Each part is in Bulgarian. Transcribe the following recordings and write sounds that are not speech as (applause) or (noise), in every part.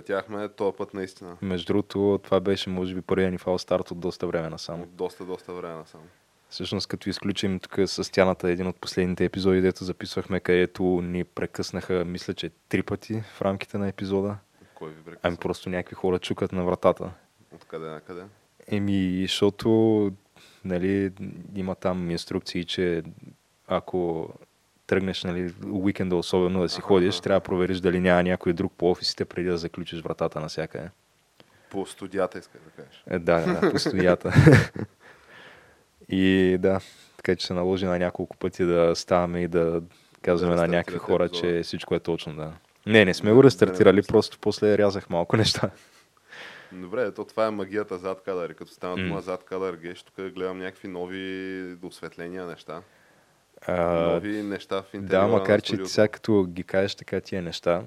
Отлетяхме този път наистина. Между другото, това беше, може би, първият ни фал старт от доста време насам. От доста, доста време насам. Всъщност, като изключим тук с стяната един от последните епизоди, дето записвахме, където ни прекъснаха, мисля, че три пъти в рамките на епизода. Кой ви прекъсва? Ами просто някакви хора чукат на вратата. Откъде на къде? Еми, защото нали, има там инструкции, че ако тръгнеш нали, уикенда особено да си ходиш, трябва да провериш дали няма някой друг по офисите преди да заключиш вратата навсякъде. По студията исках да кажеш. Е, да, да, по студията. (laughs) И да, така че се наложи на няколко пъти да ставаме и да казваме Да на някакви хора, епизода. че всичко е точно, да. Не, не сме Да, го да рестартирали, го просто после рязах малко неща. Добре, то това е магията зад кадър. Като стана дума зад кадър, геш, тук гледам някакви нови осветления неща. А, нови неща в интериора да, макар че сега като ги кажеш така тия неща,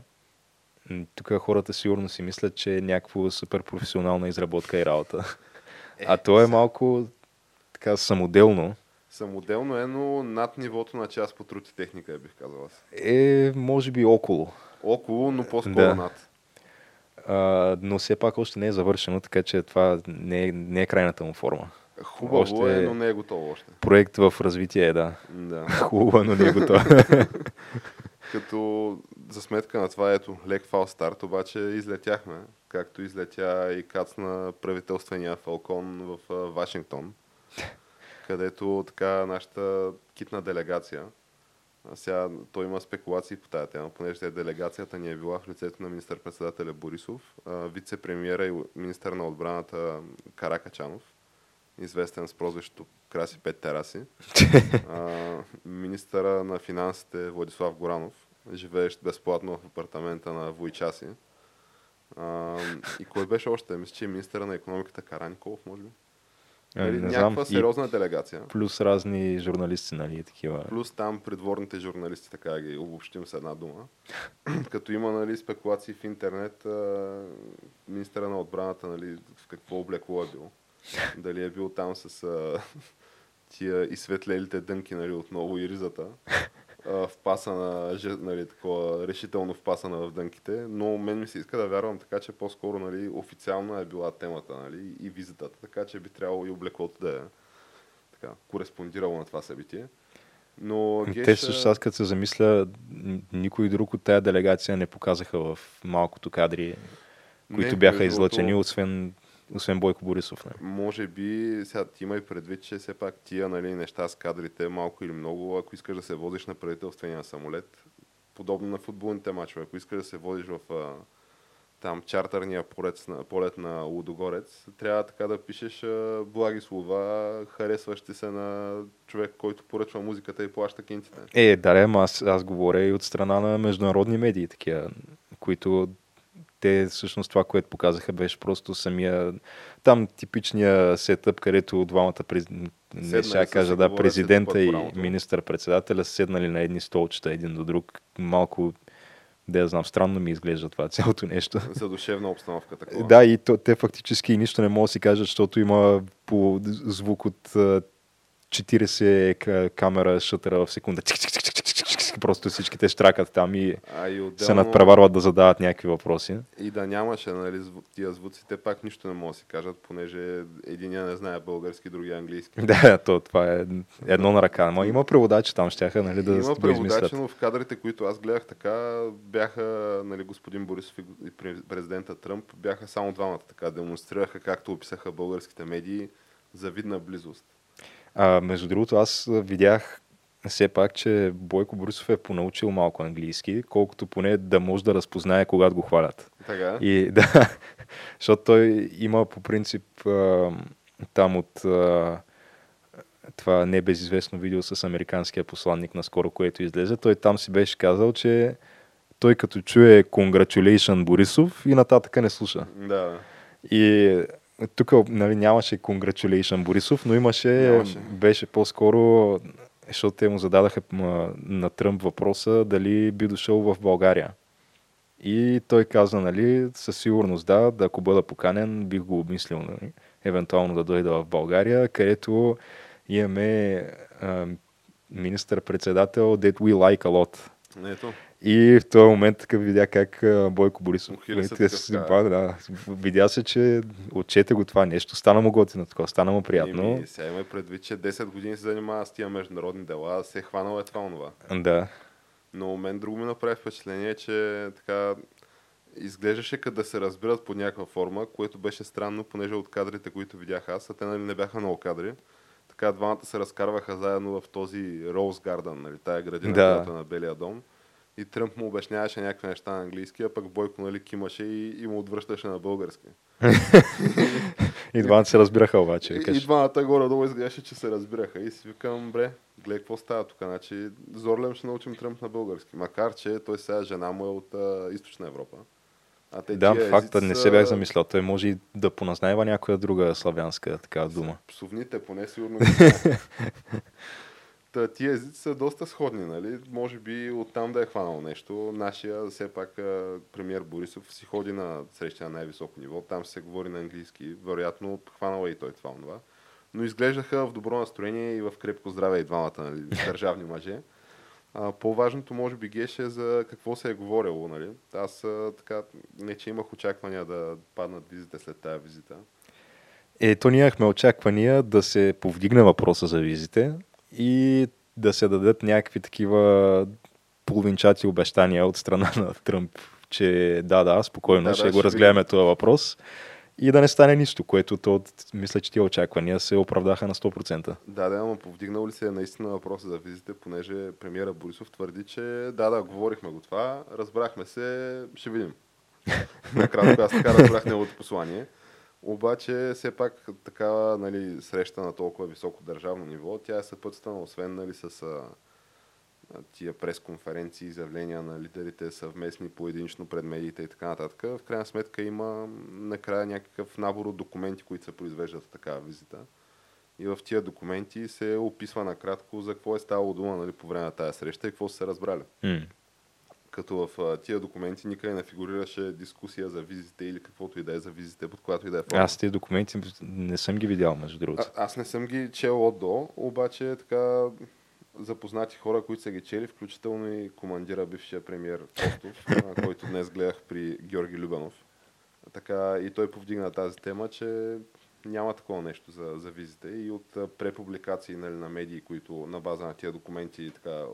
тук хората сигурно си мислят, че е някаква супер професионална изработка и работа. Е, А то е малко така самоделно. Самоделно е, но над нивото на част по труд и техника, бих казал аз. Е, може би около. Около, но по-скоро Да. над. А, но все пак още не е завършено, така че това не е, не е крайната му форма. Хубаво Още- е, но не е готово още. Проект в развитие е, да. Да. (laughs) Хубаво, но не е готов. (laughs) Като за сметка на това, ето, лек фал старт, обаче излетяхме, както излетя и кацна правителствения Фалкон в Вашингтон, (laughs) където така нашата китна делегация, а сега той има спекулации по тази тема, понеже делегацията ни е била в лицето на министър-председателя Борисов, вице-премьера и министър на отбраната Каракачанов, известен с прозвището Краси Пет Тераси, (laughs) а, министъра на финансите Владислав Горанов, живеещ безплатно в апартамента на Войчаси. А, и кой беше още? Мисля, че е министъра на економиката Каранков, може би. А, Нали, не знам. някаква И сериозна делегация. плюс разни журналисти, нали, и такива. Плюс там придворните журналисти, така ги обобщим с една дума. (clears throat) Като има нали, спекулации в интернет, а, министъра на отбраната нали, в какво облекло е бил. Дали е бил там с а, (laughs) тия изсветлелите дънки нали, отново и ризата. А, впасана, нали, такова, решително впасана в дънките, но мен ми се иска да вярвам така, че по-скоро нали, официално е била темата нали, и визитата, така че би трябвало и облеклото да е така, кореспондирало на това събитие. Но Те Геш, също аз като се замисля, никой друг от тая делегация не показаха в малкото кадри, които Не, бяха излъчени, освен, освен Бойко Борисов. Не? Може би, сега ти има и предвид, че все пак тия нали, неща с кадрите, малко или много, ако искаш да се возиш на правителствения самолет, подобно на футболните мачове, ако искаш да се водиш в а, там чартърния полет на, полет на Лудогорец, трябва така да пишеш а, благи слова, харесващи се на човек, който поръчва музиката и плаща кинтите. Е, да, ама аз, аз говоря и от страна на международни медии, такива, които те всъщност това, което показаха, беше просто самия там типичния сетъп, където двамата през... не са кажа, да, президента и министър-председателя седнали на едни столчета един до друг. Малко, да я знам, странно ми изглежда това (laughs) цялото нещо. Задушевна обстановка такова. Да, и то, те фактически нищо не могат да си кажат, защото има по звук от а, 40 к- камера шутера в секунда. Чик. Просто всичките штракат там и А и се отделно... надпреварват да задават някакви въпроси. И да нямаше нали, тия звуци, те пак нищо не могат да си кажат, понеже единия не знае български, другия английски. (laughs) Да, то, това е едно на ръка. Ама има преводачи там, щяха нали, да Има преводачи, но в кадрите, които аз гледах така, бяха нали, господин Борисов и президента Тръмп, бяха само двамата така, демонстрираха, както описаха българските медии, завидна близост. А, между другото, аз видях все пак, че Бойко Борисов е понаучил малко английски, колкото поне да може да разпознае, когато го хвалят. Така? И (laughs) да, защото той има по принцип там от това небезизвестно видео с американския посланник наскоро, което излезе. Той там си беше казал, че той като чуе Congratulation Борисов и нататъка не слуша. Да. И тук нали, нямаше Congratulation Борисов, но имаше, Нямаше. беше по-скоро, защото те му зададаха на Тръмп въпроса дали би дошъл в България. И той каза, нали, със сигурност да, да ако бъда поканен, бих го обмислил, нали, евентуално да дойда в България, където имаме министър-председател that we like a lot. Ето. И в този момент така видя как Бойко Борисов. Ухиля се такъв, си да. видя се, че отчете го това нещо. Стана му готино такова, стана му приятно. Еми, сега има предвид, че 10 години се занимава с тия международни дела, се е хванал е това онова. Да. Но мен друго ми направи впечатление, че така изглеждаше като да се разбират по някаква форма, което беше странно, понеже от кадрите, които видях аз, а те нали, не бяха много кадри. Така двамата се разкарваха заедно в този Роуз Гарден, нали, тая градина, Да. която е на Белия дом. И Тръмп му обясняваше някакви неща на английски, а пък Бойко нали, кимаше и, и му отвръщаше на български. (laughs) И двамата се разбираха обаче. И, и двамата горе-долу изглеждаше, че се разбираха. И си викам, бре, гледай какво става тук. Значи, зорлем ще научим Тръмп на български. Макар, че той сега жена му е от а, източна Европа. А те да, факта, езици не се бях замислял. Той може и да поназнайва някоя друга славянска такава дума. Псовните поне сигурно. (laughs) Та, тия езици са доста сходни, нали? Може би оттам да е хванал нещо. Нашия, все пак, премьер Борисов си ходи на срещи на най-високо ниво. Там се говори на английски. Вероятно, хванал е и той това онова. Но изглеждаха в добро настроение и в крепко здраве и двамата, нали? (laughs) Държавни мъже. А, по-важното, може би, геше за какво се е говорило, нали? Аз а, така, не че имах очаквания да паднат визите след тази визита. Ето ние имахме очаквания да се повдигне въпроса за визите и да се дадат някакви такива половинчати обещания от страна на Тръмп, че да, да, спокойно, Да, да, ще го ще разгледаме този въпрос и да не стане нищо, което то, мисля, че тия очаквания се оправдаха на 100%. Да, да, ама повдигнал ли се наистина въпроса за визите, понеже премиера Борисов твърди, че да, да, говорихме го това, разбрахме се, ще видим. (laughs) Накратко аз така разбрах неговото послание. Обаче, все пак такава нали, среща на толкова високо държавно ниво, тя е съпътствана, освен нали, с а, тия пресконференции, изявления на лидерите съвместни поединично пред медиите и така нататък. В крайна сметка има накрая някакъв набор от документи, които се произвеждат в такава визита. И в тия документи се описва накратко за какво е ставало дума нали, по време на тази среща и какво са се разбрали. М. Като в тия документи никъде не фигурираше дискусия за визите или каквото и да е за визите, под която и да е форма. Аз тези документи не съм ги видял, между другото. А, аз не съм ги чел от до, обаче така запознати хора, които са ги чели, включително и командира бившия премьер Костов, (laughs) който днес гледах при Георги Любанов. Така и той повдигна тази тема, че няма такова нещо за, за визите и от препубликации нали, на медии, които на база на тия документи така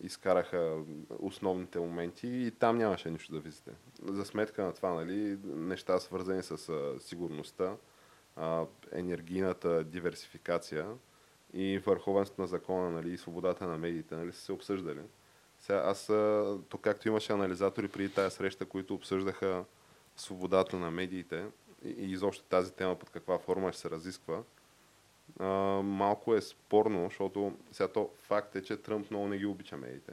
изкараха основните моменти и там нямаше нищо за визите. За сметка на това, нали, неща свързани с сигурността, енергийната диверсификация и върховенството на закона нали, и свободата на медиите нали, са се обсъждали. Сега аз, то както имаше анализатори преди тази среща, които обсъждаха свободата на медиите и изобщо тази тема под каква форма ще се разисква, а, малко е спорно, защото сега то факт е, че Тръмп много не ги обича медиите.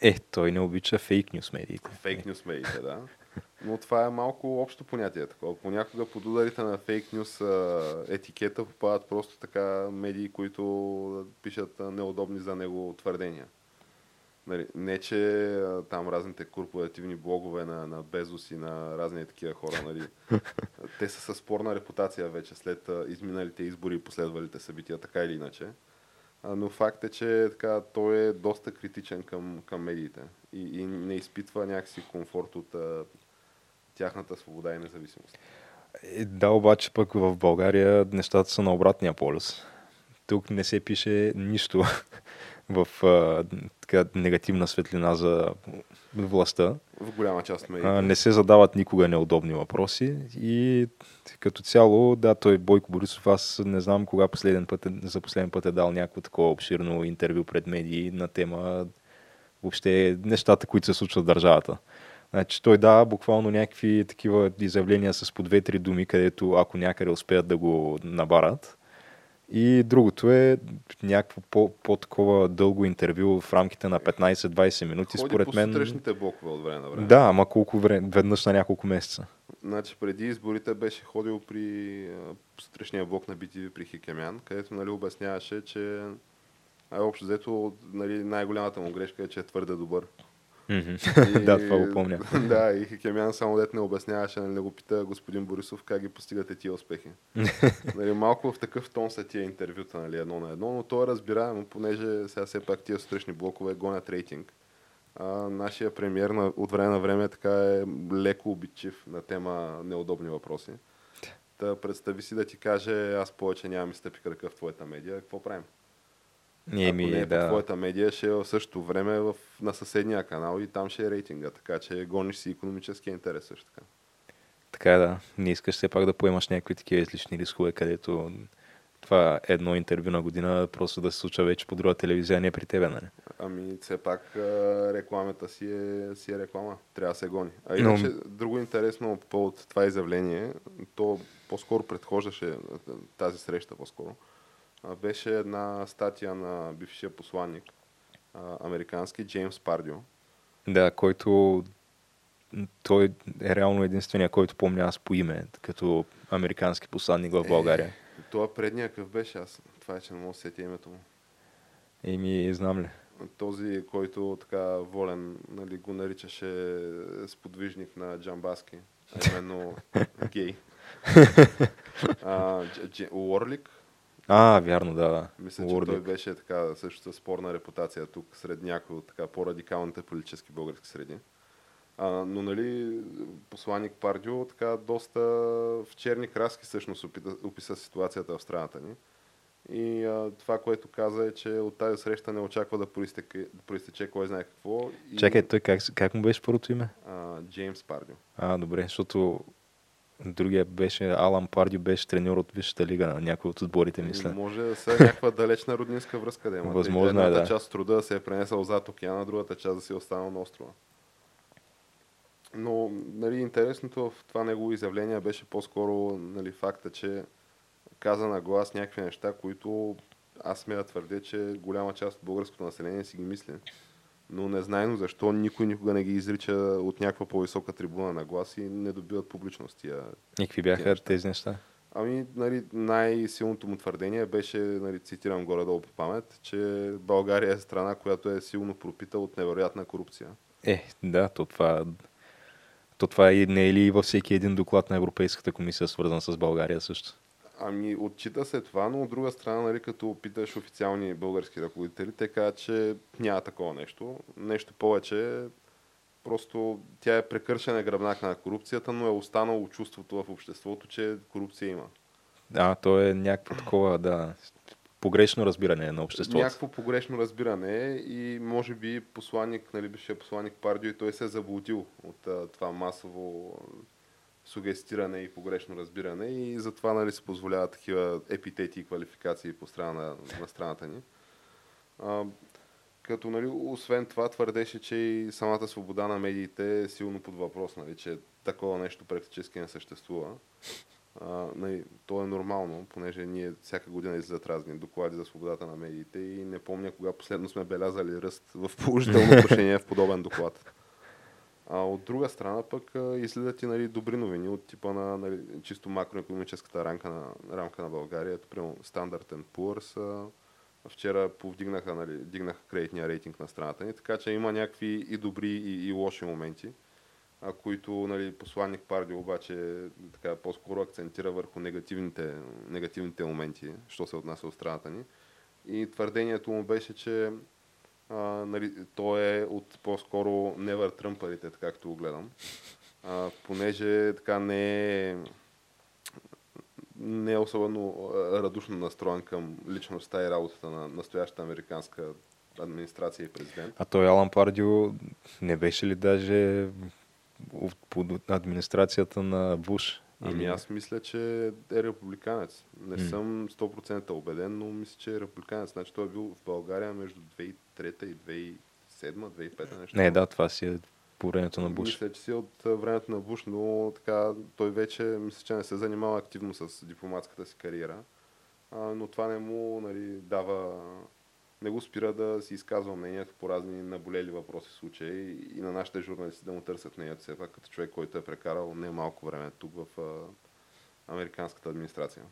Е, той не обича фейк нюс медиите. Фейк нюс медиите, да. Но това е малко общо понятие. Такова. Понякога под ударите на фейк нюс етикета попадат просто така медии, които пишат неудобни за него твърдения. Нали, не, че а, там разните корпоративни блогове на, на Безос и на разни такива хора, нали, (laughs) те са със спорна репутация вече след а, изминалите избори и последвалите събития, така или иначе. А, но факт е, че така, той е доста критичен към, към медиите и, и не изпитва някакси комфорт от а, тяхната свобода и независимост. Е, Да, обаче пък в България нещата са на обратния полюс. Тук не се пише нищо в а, така, негативна светлина за властта. В голяма част. А, не се задават никога неудобни въпроси и като цяло, да, той Бойко Борисов, аз не знам кога последен път, е- за последен път е дал някакво такова обширно интервю пред медии на тема въобще нещата, които се случват в държавата. Значи той дава буквално някакви такива изявления с по две-три думи, където ако някъде успеят да го набарат. И другото е някакво по- по-такова дълго интервю в рамките на 15-20 минути, Ходи според по мен. сутрешните блокове от време на време. Да, ама колко време? Веднъж на няколко месеца. Значи преди изборите беше ходил при сутрешния блок на BTV при Хикемян, където нали, обясняваше, че а, общо взето нали, най-голямата му грешка е, че е твърде добър. (laughs) да, това го помня. (laughs) да, и Хикемян само дет не обясняваше, нали, не го пита господин Борисов как ги постигате тия успехи. (laughs) нали, малко в такъв тон са тия интервюта, нали, едно на едно, но то е разбираемо, понеже сега все пак тия сутрешни блокове гонят рейтинг. А, нашия премьер на, от време на време така е леко обидчив на тема неудобни въпроси. Та представи си да ти каже, аз повече нямам и стъпи кръка в твоята медия, какво правим? Ние Ако ми, не е по да. твоята медия, ще е в същото време в, на съседния канал и там ще е рейтинга, така че гониш си економическия интерес също така. Така е, да. Не искаш все пак да поемаш някакви такива излишни рискове, където това едно интервю на година просто да се случва вече по друга телевизия, а не при тебе, нали? Ами, все пак рекламата си е, си е реклама. Трябва да се гони. А Но- иначе, друго интересно по това изявление, то по-скоро предхождаше тази среща по-скоро. Беше една статия на бившия посланник, американски Джеймс Пардио. Да, който той е реално единствения, който помня аз по име, като американски посланник в България. Това предния какъв беше аз? Това е, че не мога да сетя името му. Еми, знам ли. Този, който така волен нали, го наричаше сподвижник на Джамбаски, а именно (laughs) гей. А, Дж- Дж- Уорлик, А, вярно, да, да. мисля, че Уорлик. той беше така също спорна репутация тук сред някои от така по-радикалните политически български среди. А, но нали, посланник Пардио така доста в черни краски всъщност опита, описа ситуацията в страната ни. И а, това, което каза е, че от тази среща не очаква да проистече, да проистече кой знае какво. И, Чакай, той как, как му беше първото име? А, Джеймс Пардио. А, добре, защото другия беше, Алан Пардио беше треньор от Висшата лига на някой от отборите, мисля. Може да са някаква далечна роднинска връзка да има. Възможно е, Едната да. част от труда се е пренесъл зад океана, другата част да си е останал на острова. Но нали, интересното в това негово изявление беше по-скоро нали, факта, че каза на глас някакви неща, които аз сме да твърдя, че голяма част от българското население си ги мисли. Но незнайно защо никой никога не ги изрича от някаква по-висока трибуна на глас и не добиват публичност тия И какви бяха неща. тези неща? Ами, нали, най-силното му твърдение беше, нали, цитирам горе-долу по памет, че България е страна, която е силно пропита от невероятна корупция. Е, да, то това, то това и не е ли във всеки един доклад на Европейската комисия, свързан с България също? Ами, отчита се това, но от друга страна, нали, като питаш официални български ръководители, те казват, че няма такова нещо. Нещо повече, просто тя е прекършена гръбнак на корупцията, но е останало чувството в обществото, че корупция има. А, то е някакво такова, да, погрешно разбиране на обществото. Някакво погрешно разбиране и може би посланник, нали, бившия посланник Пардио и той се е заблудил от а, това масово сугестиране и погрешно разбиране и затова нали, се позволяват такива епитети и квалификации по страна на, на страната ни. А, като, нали, освен това, твърдеше, че и самата свобода на медиите е силно под въпрос, нали, че такова нещо практически не съществува. А, нали, то е нормално, понеже ние всяка година излизат разни доклади за свободата на медиите и не помня кога последно сме белязали ръст в положително (laughs) отношение в подобен доклад. А от друга страна пък излизат и нали, добри новини от типа на нали, чисто макроекономическата рамка на, рамка на България. Примерно Standard Poor's вчера повдигнаха, нали, дигнаха кредитния рейтинг на страната ни, така че има някакви и добри и, и лоши моменти, а, които нали, посланник Парди обаче така, по-скоро акцентира върху негативните, негативните моменти, що се отнася от страната ни. И твърдението му беше, че а, нали, той е от по-скоро невър тръмпарите, така както го гледам. А, понеже така не е не е особено радушно настроен към личността и работата на настоящата американска администрация и президент. А той Алан Пардио не беше ли даже под администрацията на Буш? Ами аз мисля, че е републиканец. Не М. съм 100% убеден, но мисля, че е републиканец. Значи той е бил в България между 2003 и 2007-2005 нещо. Не, да, това си е по времето на Буш. Мисля, че си от времето на Буш, но така той вече мисля, че не се занимава активно с дипломатската си кариера. а, но това не му нали, дава не го спира да си изказва мнението по разни наболели въпроси случаи и на нашите журналисти да му търсят мнението все пак като човек, който е прекарал не малко време тук в а, американската администрация.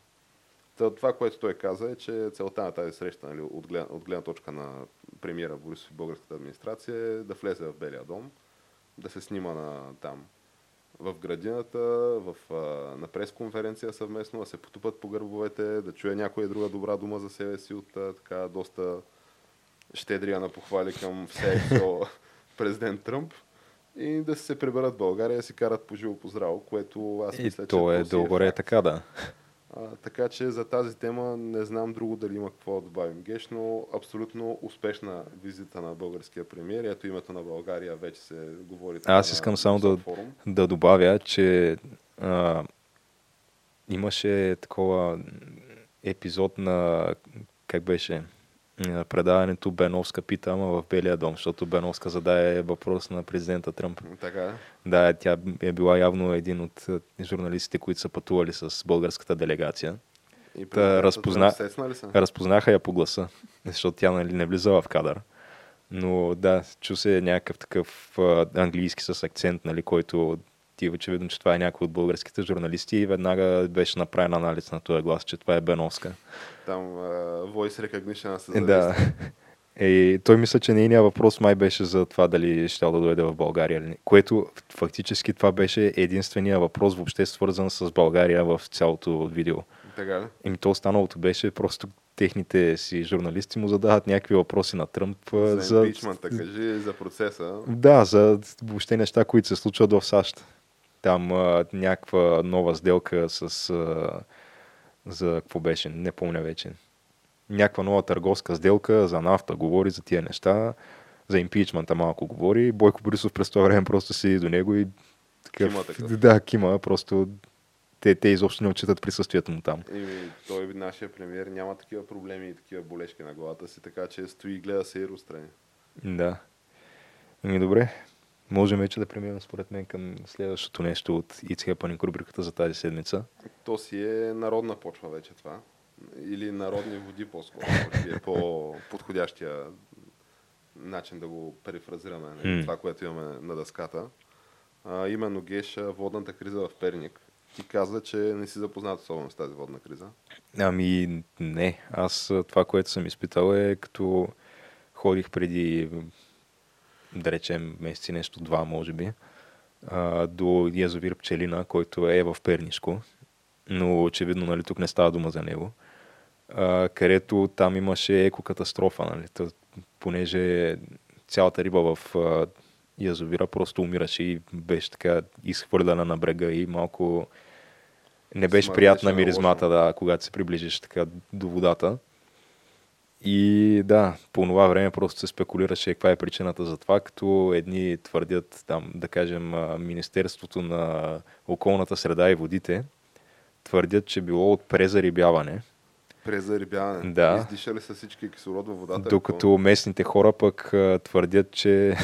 Та, това, което той каза е, че целта на тази среща нали, от, гледна, от гледна точка на премиера Борисов и българската администрация е да влезе в Белия дом, да се снима на, там. В градината, в, а, на пресконференция съвместно, да се потупат по гърбовете, да чуе някоя друга добра дума за себе си от а, така доста щедрия на похвали към всеки (laughs) президент Тръмп. И да се приберат в България и си карат по живо по здраво, което аз и мисля, то че е то си дълго е така, да. А, така че за тази тема не знам друго дали има какво да добавим. Геш, но абсолютно успешна визита на българския премиер. Ето името на България вече се говори. Аз на искам само да, форум. да добавя, че а, имаше такова епизод на, как беше, на предаването Беновска пита, ама в Белия дом, защото Беновска зададе въпрос на президента Тръмп. Така е. Да, тя е била явно един от а, журналистите, които са пътували с българската делегация. И Та разпозна- Тръмп сецна ли се? Разпознаха я по гласа, защото тя нали, не влизала в кадър. Но да, чу се някакъв такъв а, английски с акцент, нали, който ти е очевидно, че това е някой от българските журналисти и веднага беше направен анализ на този глас, че това е Беновска. Там uh, voice recognition се да. Е, той мисля, че нейният въпрос май беше за това дали ще да дойде в България или не. Което фактически това беше единствения въпрос въобще свързан с България в цялото видео. Така ли? Еми то останалото беше просто техните си журналисти му задават някакви въпроси на Тръмп За, за... кажи за процеса. Да, за въобще неща, които се случват в САЩ. Там а, някаква нова сделка с... А, за какво беше? Не помня вече. Някаква нова търговска сделка за нафта говори за тия неща. За импичмента малко говори. Бойко Борисов през това време просто седи до него и Кима такъв. Да, кима, просто те, те изобщо не отчитат присъствието му там. И той, нашия премиер, няма такива проблеми и такива болешки на главата си, така че стои и гледа се и розстрани. Да. Ами добре. Можем вече да преминем според мен към следващото нещо от It's Happening рубриката за тази седмица. То си е народна почва вече това. Или народни води по-скоро. е по-подходящия начин да го перифразираме. нали, М. Това, което имаме на дъската. А, именно Геш, водната криза в Перник. Ти каза, че не си запознат особено с тази водна криза. Ами не, аз това, което съм изпитал е като ходих преди, да речем, месеци нещо, два може би, а, до язовир Пчелина, който е в Пернишко, но очевидно нали, тук не става дума за него, а, където там имаше екокатастрофа, нали, Та, понеже цялата риба в а, язовира просто умираше и беше така изхвърлена на брега и малко не беше Смърдеше приятна на миризмата, да, когато се приближиш така до водата. И да, по това време просто се спекулираше каква е причината за това, като едни твърдят там, да кажем, Министерството на околната среда и водите, твърдят, че било от презарибяване, Презарибяване. Да. Издишали са всички кислород във водата. докато местните хора пък твърдят, че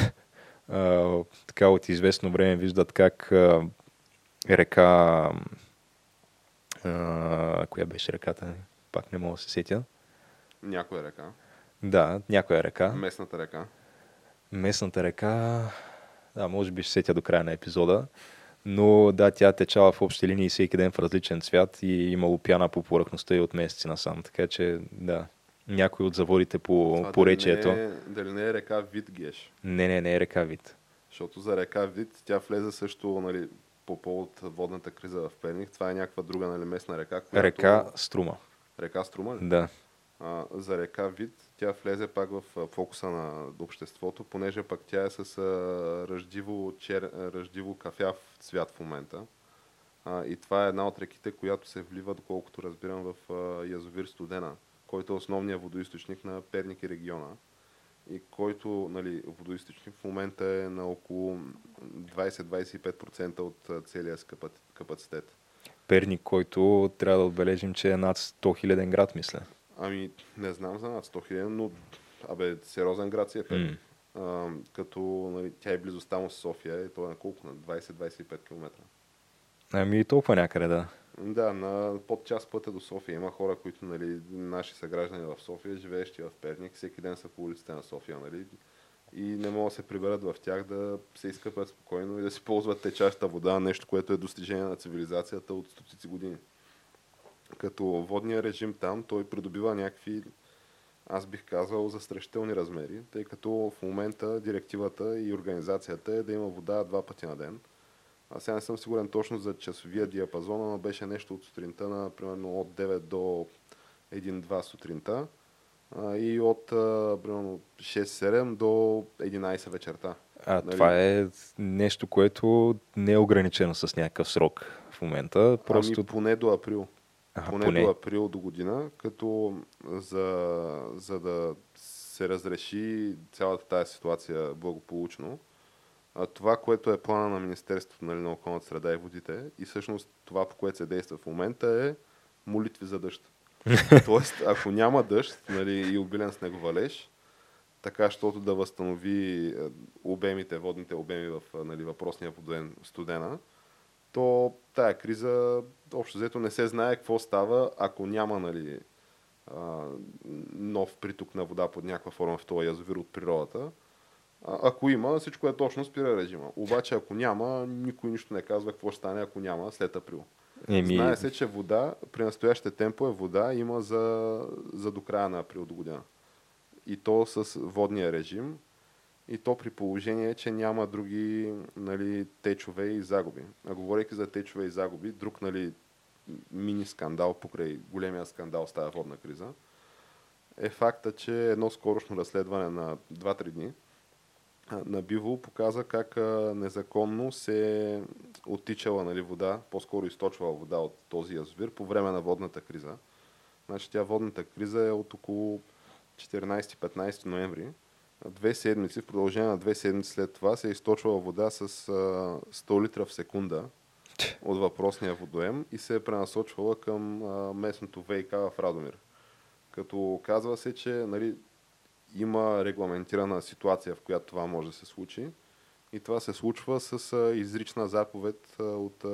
така от известно време виждат как река... Коя беше реката? Пак не мога да се сетя. Някоя река. Да, някоя река. Местната река. Местната река, да, може би ще сетя до края на епизода, но да, тя течала в общи линии всеки ден в различен цвят и имало пяна по повърхността и от месеци насам. Така че, да, някои от заводите по Това поречието. Дали не, е, дали не е река Вит Геш? Не, не, не е река вид. Защото за река Вит тя влезе също нали, по повод водната криза в Перник. Това е някаква друга нали, местна река. Която... Река Струма. Река Струма ли? Да. За река Вит тя влезе пак в фокуса на обществото, понеже пък тя е с ръждиво, чер... ръждиво кафяв цвят в момента. А, и това е една от реките, която се влива, доколкото разбирам, в язовир Студена, който е основният водоисточник на Перник и региона. И който нали, водоисточник в момента е на около 20-25% от целия капацитет. Перник, който трябва да отбележим, че е над 100 хиляден град, мисля. Ами, не знам за над 100 хиляди, но абе, сериозен град си е Перник. М. А, като нали, тя е близостта му с София и то е на колко? На 20-25 км. Ами толкова някъде, да. Да, на под час пътя до София има хора, които, нали, наши съграждани в София, живеещи в Перник, всеки ден са по улиците на София, нали, и не могат да се приберат в тях да се изкъпят спокойно и да си ползват течаща вода, нещо, което е достижение на цивилизацията от стотици години. Като водния режим там, той придобива някакви, аз бих казал, застрашителни размери, тъй като в момента директивата и организацията е да има вода два пъти на ден. Аз сега не съм сигурен точно за часовия диапазон, но беше нещо от сутринта на примерно от 9 до 1-2 сутринта и от примерно 6-7 до 11 вечерта. А нали? това е нещо, което не е ограничено с някакъв срок в момента. Просто... Ами поне до април. Ага, поне, поне до април до година, като за, за да се разреши цялата тази ситуация благополучно, а, това, което е плана на Министерството нали, на околната среда и водите и всъщност това, по което се действа в момента е молитви за дъжд. (laughs) Тоест, ако няма дъжд нали, и обилен снеговалеж, така, защото да възстанови обемите, водните обеми в нали, въпросния воден студена, то тая криза общо взето не се знае какво става, ако няма нали, нов приток на вода под някаква форма в този язовир от природата. А, ако има, всичко е точно спира режима. Обаче ако няма, никой нищо не казва какво ще стане, ако няма след април. Еми... Знае се, че вода при настоящите темпове вода има за, за до края на април до година. И то с водния режим. И то при положение, че няма други нали, течове и загуби. А говорейки за течове и загуби, друг нали, мини скандал покрай големия скандал с тази водна криза е факта, че едно скорошно разследване на 2-3 дни на Биво показа как незаконно се оттичала нали, вода, по-скоро източвала вода от този язовир по време на водната криза. Значи тя водната криза е от около 14-15 ноември. Две седмици, в продължение на две седмици след това се е източвала вода с 100 литра в секунда от въпросния водоем и се е пренасочвала към местното ВИК в Радомир. Като казва се, че нали, има регламентирана ситуация, в която това може да се случи. И това се случва с изрична заповед от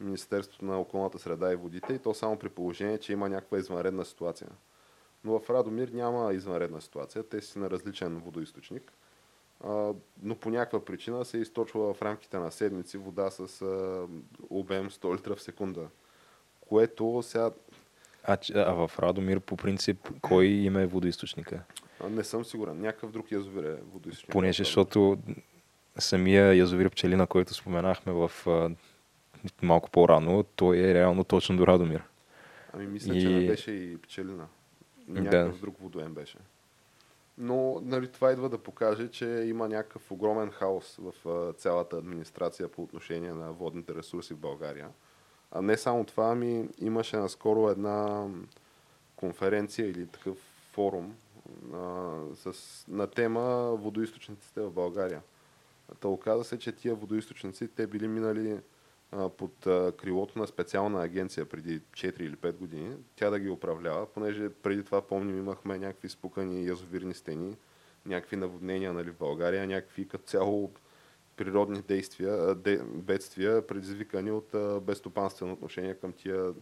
Министерството на околната среда и водите и то само при положение, че има някаква извънредна ситуация. Но в Радомир няма извънредна ситуация, те си на различен водоисточник. но по някаква причина се източва в рамките на седмици вода с обем 100 литра в секунда. Което сега а, а в Радомир по принцип кой има е водоисточника? Не съм сигурен. Някакъв друг язовир е водоисточник. Понеже, защото самия язовир Пчелина, който споменахме в малко по-рано, той е реално точно до Радомир. Ами мисля, и... че не беше и Пчелина. Някакъв да. друг водоем беше. Но нали, това идва да покаже, че има някакъв огромен хаос в цялата администрация по отношение на водните ресурси в България. А не само това, ами имаше наскоро една конференция или такъв форум а, с, на тема водоисточниците в България. Та оказа се, че тия водоисточници, те били минали а, под крилото на специална агенция преди 4 или 5 години, тя да ги управлява, понеже преди това, помним, имахме някакви спукани язовирни стени, някакви наводнения нали, в България, някакви като цяло природни действия, де, бедствия, предизвикани от безстопанствено отношение към тия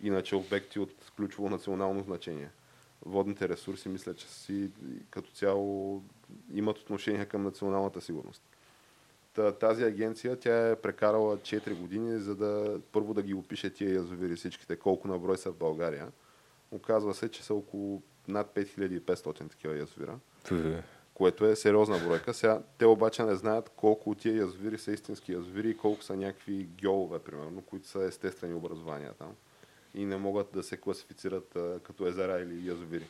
иначе обекти от ключово национално значение. Водните ресурси, мисля, че си като цяло имат отношение към националната сигурност. Тази агенция, тя е прекарала 4 години, за да първо да ги опише тия язовири всичките, колко на брой са в България. Оказва се, че са около над 5500 такива язовира което е сериозна бройка. Сега, те обаче не знаят колко от тия язовири са истински язовири и колко са някакви геолове, примерно, които са естествени образования там и не могат да се класифицират а, като езера или язовири.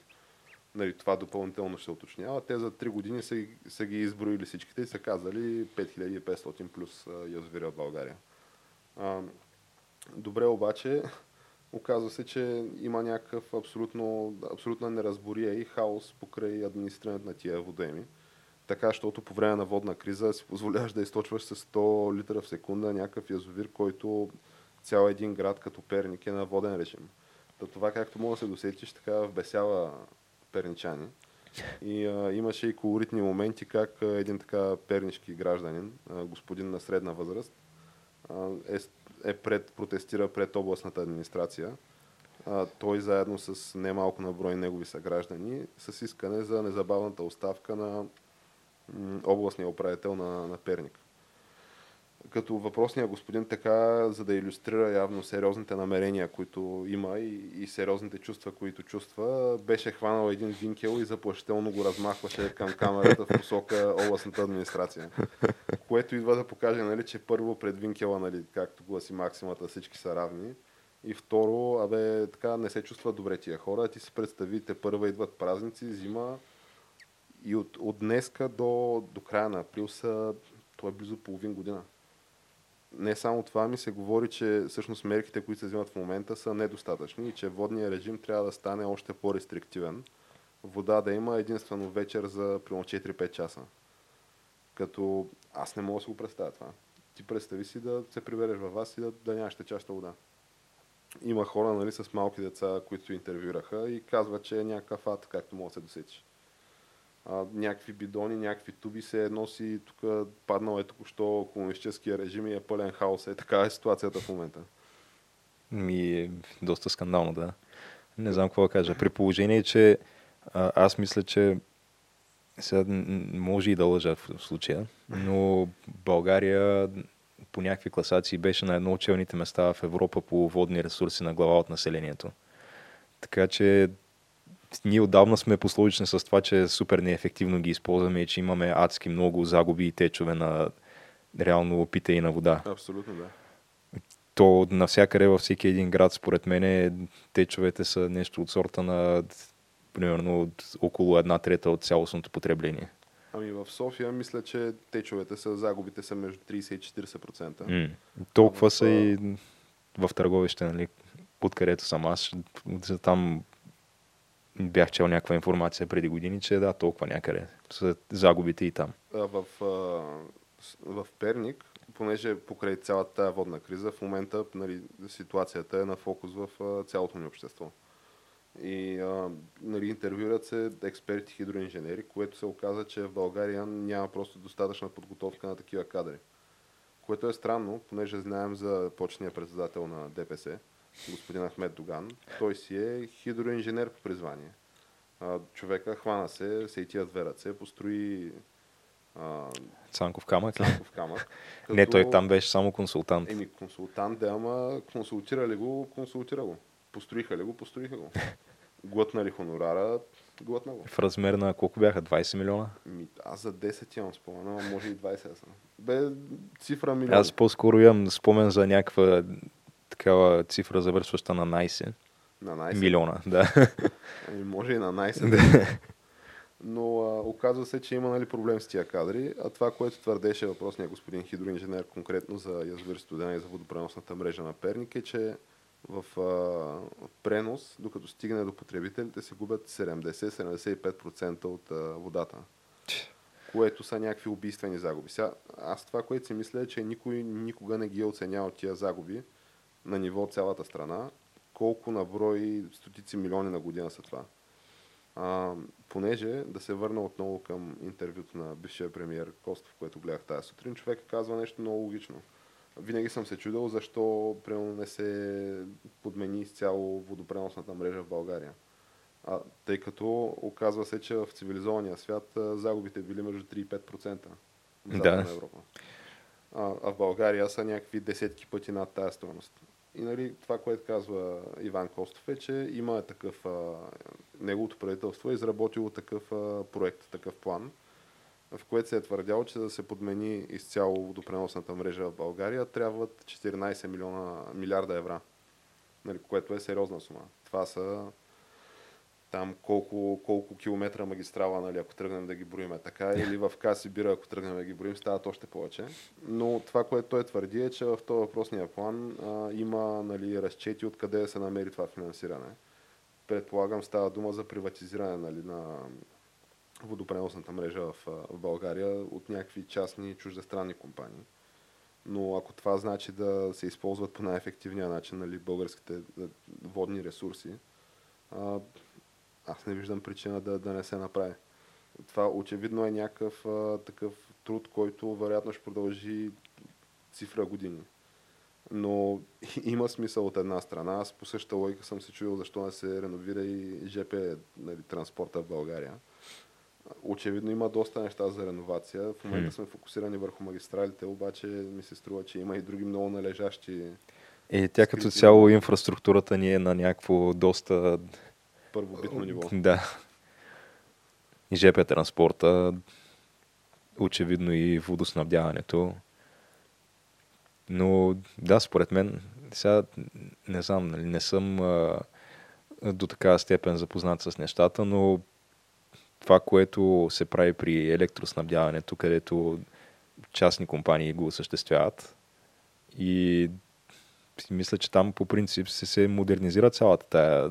Нали, това допълнително ще уточнява. Те за 3 години са, са ги изброили всичките и са казали 5500 плюс язовири от България. А, добре обаче, Оказва се, че има някакъв абсолютно, абсолютна неразбория и хаос покрай администрирането на тия водоеми. Така, защото по време на водна криза си позволяваш да източваш с 100 литра в секунда някакъв язовир, който цял един град като Перник е на воден режим. Та това, както мога да се досетиш, така вбесява перничани. И а, имаше и колоритни моменти, как а, един така пернишки гражданин, а, господин на средна възраст, а, е е пред, протестира пред областната администрация. А, той заедно с немалко на брой негови съграждани с искане за незабавната оставка на м, областния управител на, на Перник като въпросния господин така, за да иллюстрира явно сериозните намерения, които има и, и сериозните чувства, които чувства, беше хванал един винкел и заплашително го размахваше към камерата в посока областната администрация. Което идва да покаже, нали, че първо пред винкела, нали, както гласи максимата, всички са равни. И второ, абе, така не се чувства добре тия хора. Ти си представите, първа идват празници, зима и от, от днеска до, до края на април са, това е близо половин година не само това ми се говори, че всъщност мерките, които се взимат в момента са недостатъчни и че водният режим трябва да стане още по-рестриктивен. Вода да има единствено вечер за примерно 4-5 часа. Като аз не мога да си го представя това. Ти представи си да се прибереш във вас и да, да нямаш течаща вода. Има хора нали, с малки деца, които интервюраха и казват, че е някакъв ад, както мога да се досечиш някакви бидони, някакви туби се носи, тук паднал е току-що комунистическия режим и е пълен хаос. Е така е ситуацията в момента. Ми е доста скандално, да. Не знам какво да кажа. При положение, че а, аз мисля, че сега може и да лъжа в случая, но България по някакви класации беше на едно от челните места в Европа по водни ресурси на глава от населението. Така че ние отдавна сме пословични с това, че супер неефективно ги използваме и че имаме адски много загуби и течове на реално опита и на вода. Абсолютно, да. То навсякъде във всеки един град, според мен, течовете са нещо от сорта на примерно от около една трета от цялостното потребление. Ами в София мисля, че течовете са, загубите са между 30 и 40%. Mm. Толкова а, са и в търговище, нали? Откъдето съм аз. Там бях чел някаква информация преди години, че да, толкова някъде са загубите и там. В, в Перник, понеже покрай цялата тази водна криза, в момента нали, ситуацията е на фокус в цялото ни общество. И а, нали, интервюрат се експерти хидроинженери, което се оказа, че в България няма просто достатъчна подготовка на такива кадри. Което е странно, понеже знаем за почния председател на ДПС, господин Ахмед Доган. Той си е хидроинженер по призвание. А, човека хвана се, се и тия две ръце, построи а, Цанков камък. Цанков камък. Като... (laughs) Не, той там беше само консултант. Еми, консултант, да, ама консултира ли го, консултира го. Построиха ли го, построиха го. (laughs) Глътна ли хонорара, глътна го. В размер на колко бяха? 20 милиона? Ми, аз за 10 имам спомен, но може и 20 съм. Бе, цифра милион. Аз по-скоро имам спомен за някаква такава цифра, завършваща на 19. На 19? Милиона, да. (laughs) Ами може и на 19. Но а, оказва се, че има нали, проблем с тия кадри, а това, което твърдеше въпросния господин хидроинженер конкретно за язовир студена и за водопреносната мрежа на Перник е, че в а, пренос, докато стигне до потребителите, се губят 70-75% от а, водата. Което са някакви убийствени загуби. Сега, аз това, което си мисля е, че никой никога не ги е оценявал тия загуби, на ниво цялата страна, колко на брой стотици милиони на година са това. А, понеже, да се върна отново към интервюто на бившия премиер Костов, което гледах тази сутрин, човек казва нещо много логично. Винаги съм се чудил защо примерно не се подмени изцяло водопреносната мрежа в България. А, тъй като оказва се, че в цивилизования свят загубите били между 3 и 5% в да. Европа. А, а в България са някакви десетки пъти над тази стоеност. И нали, това, което казва Иван Костов е, че има такъв, а, неговото правителство е изработило такъв а, проект, такъв план, в което се е твърдяло, че да се подмени изцяло водопреносната мрежа в България, трябват 14 милиона, милиарда евра, нали, което е сериозна сума. Това са там колко, колко километра магистрала, нали, ако тръгнем да ги броиме така, или в Каси Бира, ако тръгнем да ги броим, стават още повече. Но това, което той твърди е, че в този въпросния план а, има нали, разчети откъде да се намери това финансиране. Предполагам, става дума за приватизиране нали, на водопреносната мрежа в, в България от някакви частни чуждестранни компании. Но ако това значи да се използват по най-ефективния начин нали, българските водни ресурси, а, аз не виждам причина да, да не се направи. Това очевидно е някакъв а, такъв труд, който вероятно ще продължи цифра години. Но (laughs) има смисъл от една страна. Аз по същата логика съм се чудил защо не се реновира и ЖП нали, транспорта в България. Очевидно има доста неща за реновация. В момента сме фокусирани върху магистралите, обаче ми се струва, че има и други много належащи. И тя като цяло инфраструктурата ни е на някакво доста... Първобитно ниво. Да. И ЖП транспорта, очевидно и водоснабдяването. Но да, според мен, сега не знам, нали, не съм а, до такава степен запознат с нещата, но това, което се прави при електроснабдяването, където частни компании го осъществяват и мисля, че там по принцип се, се модернизира цялата тая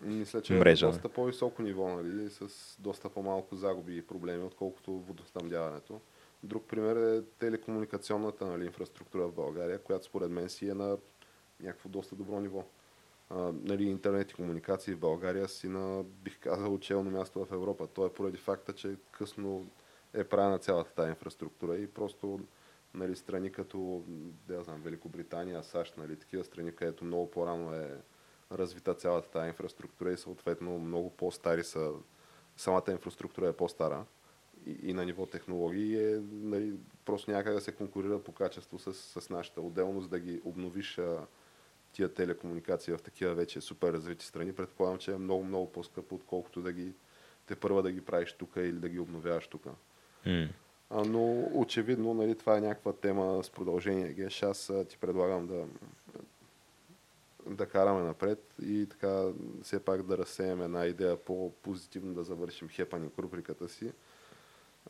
Мисля, че мрежа. е доста по-високо ниво, нали, с доста по-малко загуби и проблеми, отколкото водоснабдяването. Друг пример е телекомуникационната нали, инфраструктура в България, която според мен си е на някакво доста добро ниво. А, нали, интернет и комуникации в България си на, бих казал, челно място в Европа. То е поради факта, че късно е правена цялата тази инфраструктура и просто нали, страни като, да знам, Великобритания, САЩ, нали, такива страни, където много по-рано е развита цялата тази инфраструктура и съответно много по-стари са, самата инфраструктура е по-стара и, и на ниво технологии е нали, просто някак да се конкурира по качество с, с нашата отделност, да ги обновиш а, тия телекомуникации в такива вече супер развити страни. Предполагам, че е много, много по-скъпо, отколкото да ги те първа да ги правиш тук или да ги обновяваш тук. Mm. А, но очевидно нали, това е някаква тема с продължение. Геш, аз ти предлагам да, да караме напред и така все пак да разсеем една идея по-позитивно да завършим хепани рубриката си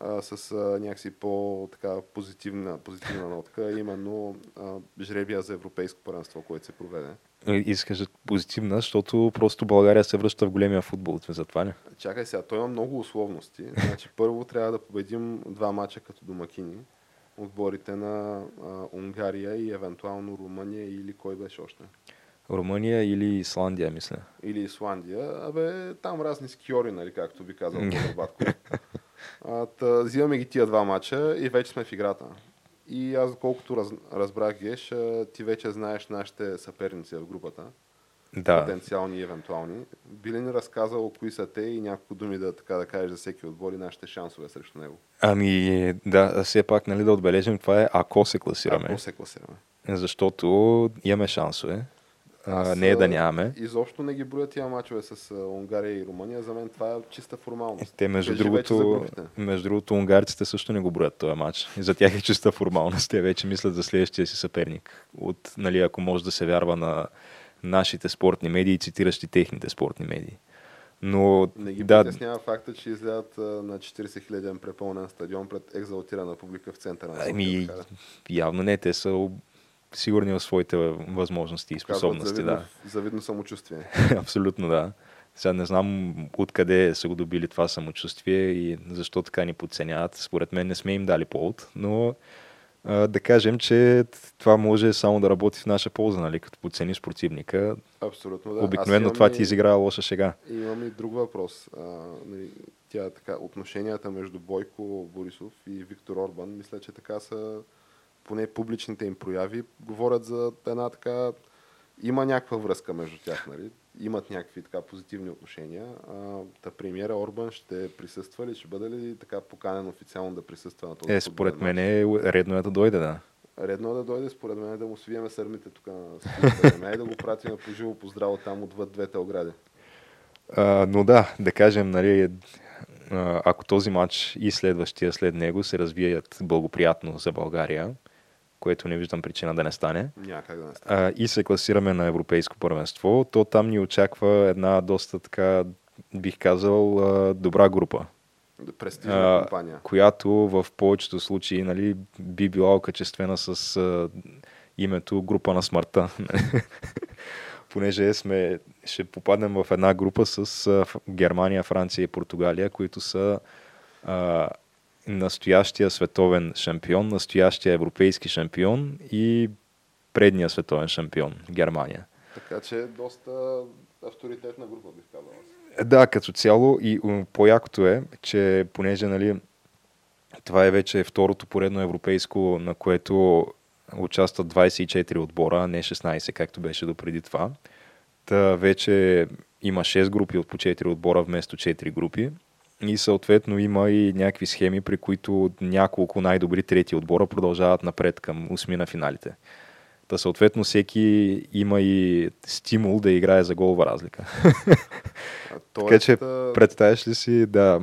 а, с а, някакси по-така позитивна, позитивна нотка, именно а, жребия за европейско първенство, което се проведе. Искаш позитивна, защото просто България се връща в големия футбол. Затова не. Чакай сега, той има много условности. Значи, първо трябва да победим два мача като домакини. Отборите на а, Унгария и евентуално Румъния или кой беше още? Румъния или Исландия, мисля. Или Исландия. Абе, там разни скиори, нали, както би казал Батко. Та, взимаме ги тия два мача и вече сме в играта. И аз, колкото раз, разбрах Геш, ти вече знаеш нашите съперници в групата. Да. Потенциални и евентуални. Би ли ни разказал кои са те и няколко думи да, така да кажеш за всеки отбор и нашите шансове срещу него? Ами, да, все пак нали, да отбележим, това е ако се класираме. Ако се класираме. Защото имаме шансове. А, не е да нямаме. Изобщо не ги броя тия мачове с Унгария и Румъния. За мен това е чиста формалност. Те, между другото, между другото, унгарците също не го броят този матч. И за тях е чиста формалност. Те вече мислят за следващия си съперник. От, нали, ако може да се вярва на нашите спортни медии, цитиращи техните спортни медии. Но, не ги да, притеснява факта, че излядат на 40 хиляден препълнен стадион пред екзалтирана публика в центъра на Ами, явно не, те са сигурни в своите възможности и способности. завидно, да. завидно самочувствие. (laughs) Абсолютно, да. Сега не знам откъде са го добили това самочувствие и защо така ни подценяват. Според мен не сме им дали повод, но а, да кажем, че това може само да работи в наша полза, нали? като подцениш противника. Абсолютно, да. Обикновено това ти изиграва лоша шега. Имам и друг въпрос. А, нали, тя, така, отношенията между Бойко Борисов и Виктор Орбан, мисля, че така са поне публичните им прояви, говорят за една така... Има някаква връзка между тях, нали? Имат някакви така позитивни отношения. А, та премиера Орбан ще присъства ли? Ще бъде ли така поканен официално да присъства на този Е, според мен е редно е да дойде, да. Редно е да дойде, според мен, да му свиеме сърмите тук на (laughs) и да го пратим по живо по здраво там отвъд двете огради. А, но да, да кажем, нали, ако този матч и следващия след него се развият благоприятно за България, което не виждам причина да не стане. Някак да не стане. А, и се класираме на Европейско първенство, то там ни очаква една доста така, бих казал, добра група. Престижна компания. Която в повечето случаи нали, би била окачествена с а, името група на смъртта. (laughs) Понеже сме, ще попаднем в една група с а, Германия, Франция и Португалия, които са а, настоящия световен шампион, настоящия европейски шампион и предния световен шампион Германия. Така че доста авторитетна група, бих казал. Да, като цяло и по-якото е, че понеже нали, това е вече второто поредно европейско, на което участват 24 отбора, а не 16, както беше до преди това. Та вече има 6 групи от по 4 отбора вместо 4 групи. И съответно има и някакви схеми, при които няколко най-добри трети отбора продължават напред към усми на финалите. Та съответно всеки има и стимул да играе за голова разлика. А, Така че представяш ли си да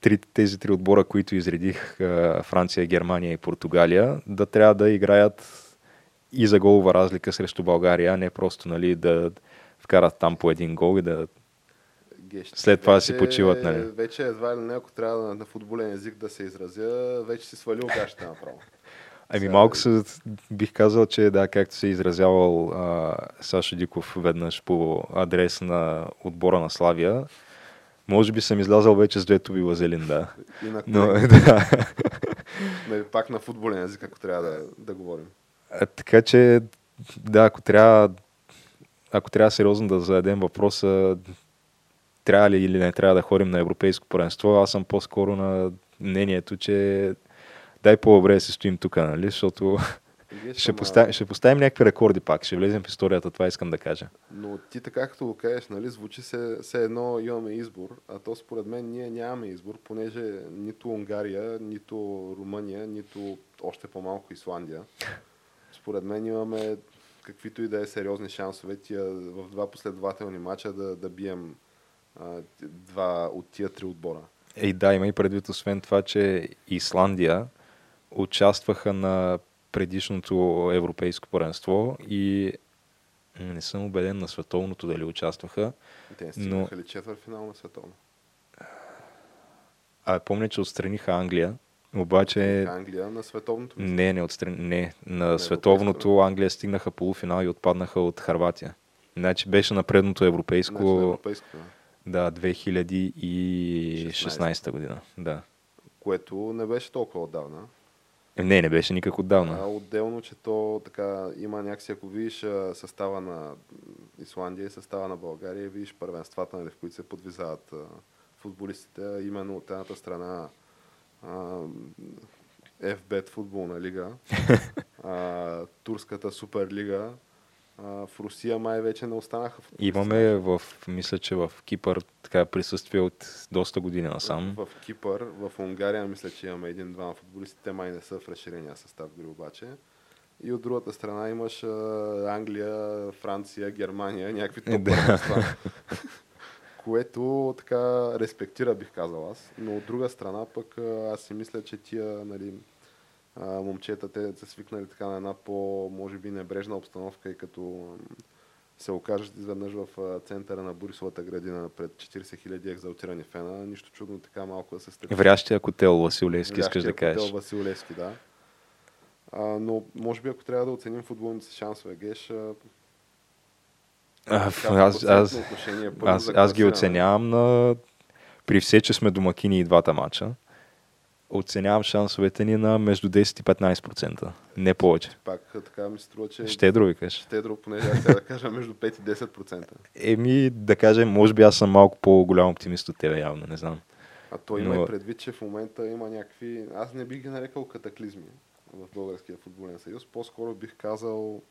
три, тези три отбора, които изредих Франция, Германия и Португалия, да трябва да играят и за голова разлика срещу България, а не просто нали, да вкарат там по един гол и да Гещи. След това да си почиват, нали? Вече едва ли не, ако трябва на, на футболен език да се изразя, вече си свалил гащите направо. (laughs) Ами Сега- малко се, бих казал, че да, както се е изразявал а, Сашо Диков веднъж по адрес на отбора на Славия, може би съм излязал вече с две туби вазелин, да. И на Но, (laughs) да. нали, пак на футболен език, ако трябва да, да говорим. А, така че, да, ако трябва, ако трябва сериозно да зададем въпроса, трябва ли или не трябва да ходим на европейско първенство, аз съм по-скоро на мнението, че дай по-добре да се стоим тук, нали? Защото ще, поставим, ще поставим някакви рекорди пак, ще влезем в историята, това искам да кажа. Но ти така като го кажеш, нали, звучи се, се едно имаме избор, а то според мен ние нямаме избор, понеже нито Унгария, нито Румъния, нито още по-малко Исландия. Според мен имаме каквито и да е сериозни шансове тия, в два последователни мача да, да бием два от тия три отбора. Ей, да, има и предвид, освен това, че Исландия участваха на предишното европейско първенство и не съм убеден на световното дали участваха. Те не Но- стигнаха ли четвърт финал на световно? А помня, че отстраниха Англия, обаче Англия на световното не, не, отстрани, не на европейско, световното Англия стигнаха полуфинал и отпаднаха от Харватия. Значи беше на предното европейско, Значи на европейско, да. Да, 2016 година. Да. което не беше толкова отдавна. Не, не беше никак отдавна. А, отделно, че то така има някакси, ако видиш състава на Исландия и състава на България, видиш първенствата, нали, в които се подвизават футболистите, именно от едната страна FBET футболна лига, (laughs) а, турската суперлига, а, в Русия май вече не останаха футболисти. Имаме в, мисля, че в Кипър така присъствие от доста години насам. В Кипър, в Унгария мисля, че имаме един-двама футболисти. Те май не са в разширения състав дори обаче. И от другата страна имаш а, Англия, Франция, Германия, някакви топ (laughs) Да. Което така респектира, бих казал аз. Но от друга страна пък аз си мисля, че тия нали, а, момчета, те са свикнали така на една по, може би, небрежна обстановка и като се окажат изведнъж в центъра на Борисовата градина пред 40 000 екзалтирани фена, нищо чудно така малко да се стъпи. Врящия котел Васил Левски, искаш да кажеш. хотел Васил Левски, да. А, но може би ако трябва да оценим футболните си шансове, Геш, а, аз, аз, аз, за аз ги оценявам на... При все, че сме домакини и двата мача, оценявам шансовете ни на между 10 и 15%. Не повече. Пак така ми се струва, че Щедро викаш. щедро, понеже аз да кажа между 5 и 10%. Еми, да кажем, може би аз съм малко по-голям оптимист от тебе, явно, не знам. А то има Но- и предвид, че в момента има някакви... Аз не бих ги нарекал катаклизми в Българския футболен съюз. По-скоро бих казал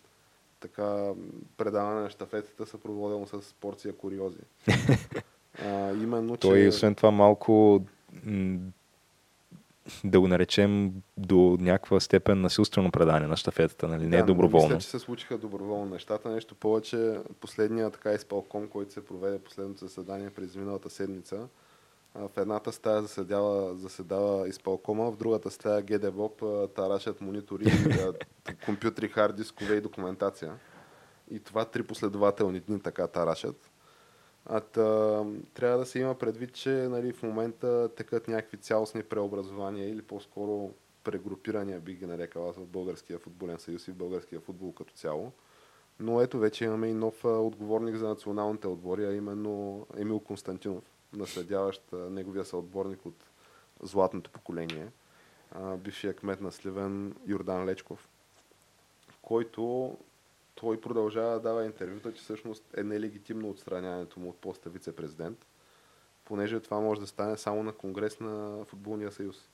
така предаване на щафетата съпроводено с порция куриози. (laughs) а, именно, че... Той, освен това, малко да го наречем до някаква степен насилствено предание на щафетата, нали? не Да, е доброволно. Мисля, че се случиха доброволно нещата. Нещо повече, последния така изпълком, който се проведе последното заседание през миналата седмица, в едната стая заседава, заседава изпълкома, в другата стая ГДБОП тарашат монитори, компютри, хард дискове и документация. И това три последователни дни така тарашат. А та, трябва да се има предвид, че нали, в момента текат някакви цялостни преобразования или по-скоро прегрупирания, би ги нарекал аз в Българския футболен съюз и в българския футбол като цяло. Но ето вече имаме и нов отговорник за националните отбори, а именно Емил Константинов, наследяващ неговия съотборник от златното поколение, а, бившия кмет на Сливен Йордан Лечков, който той продължава да дава интервюта, че всъщност е нелегитимно отстраняването му от поста вице-президент, понеже това може да стане само на конгрес на Футболния съюз.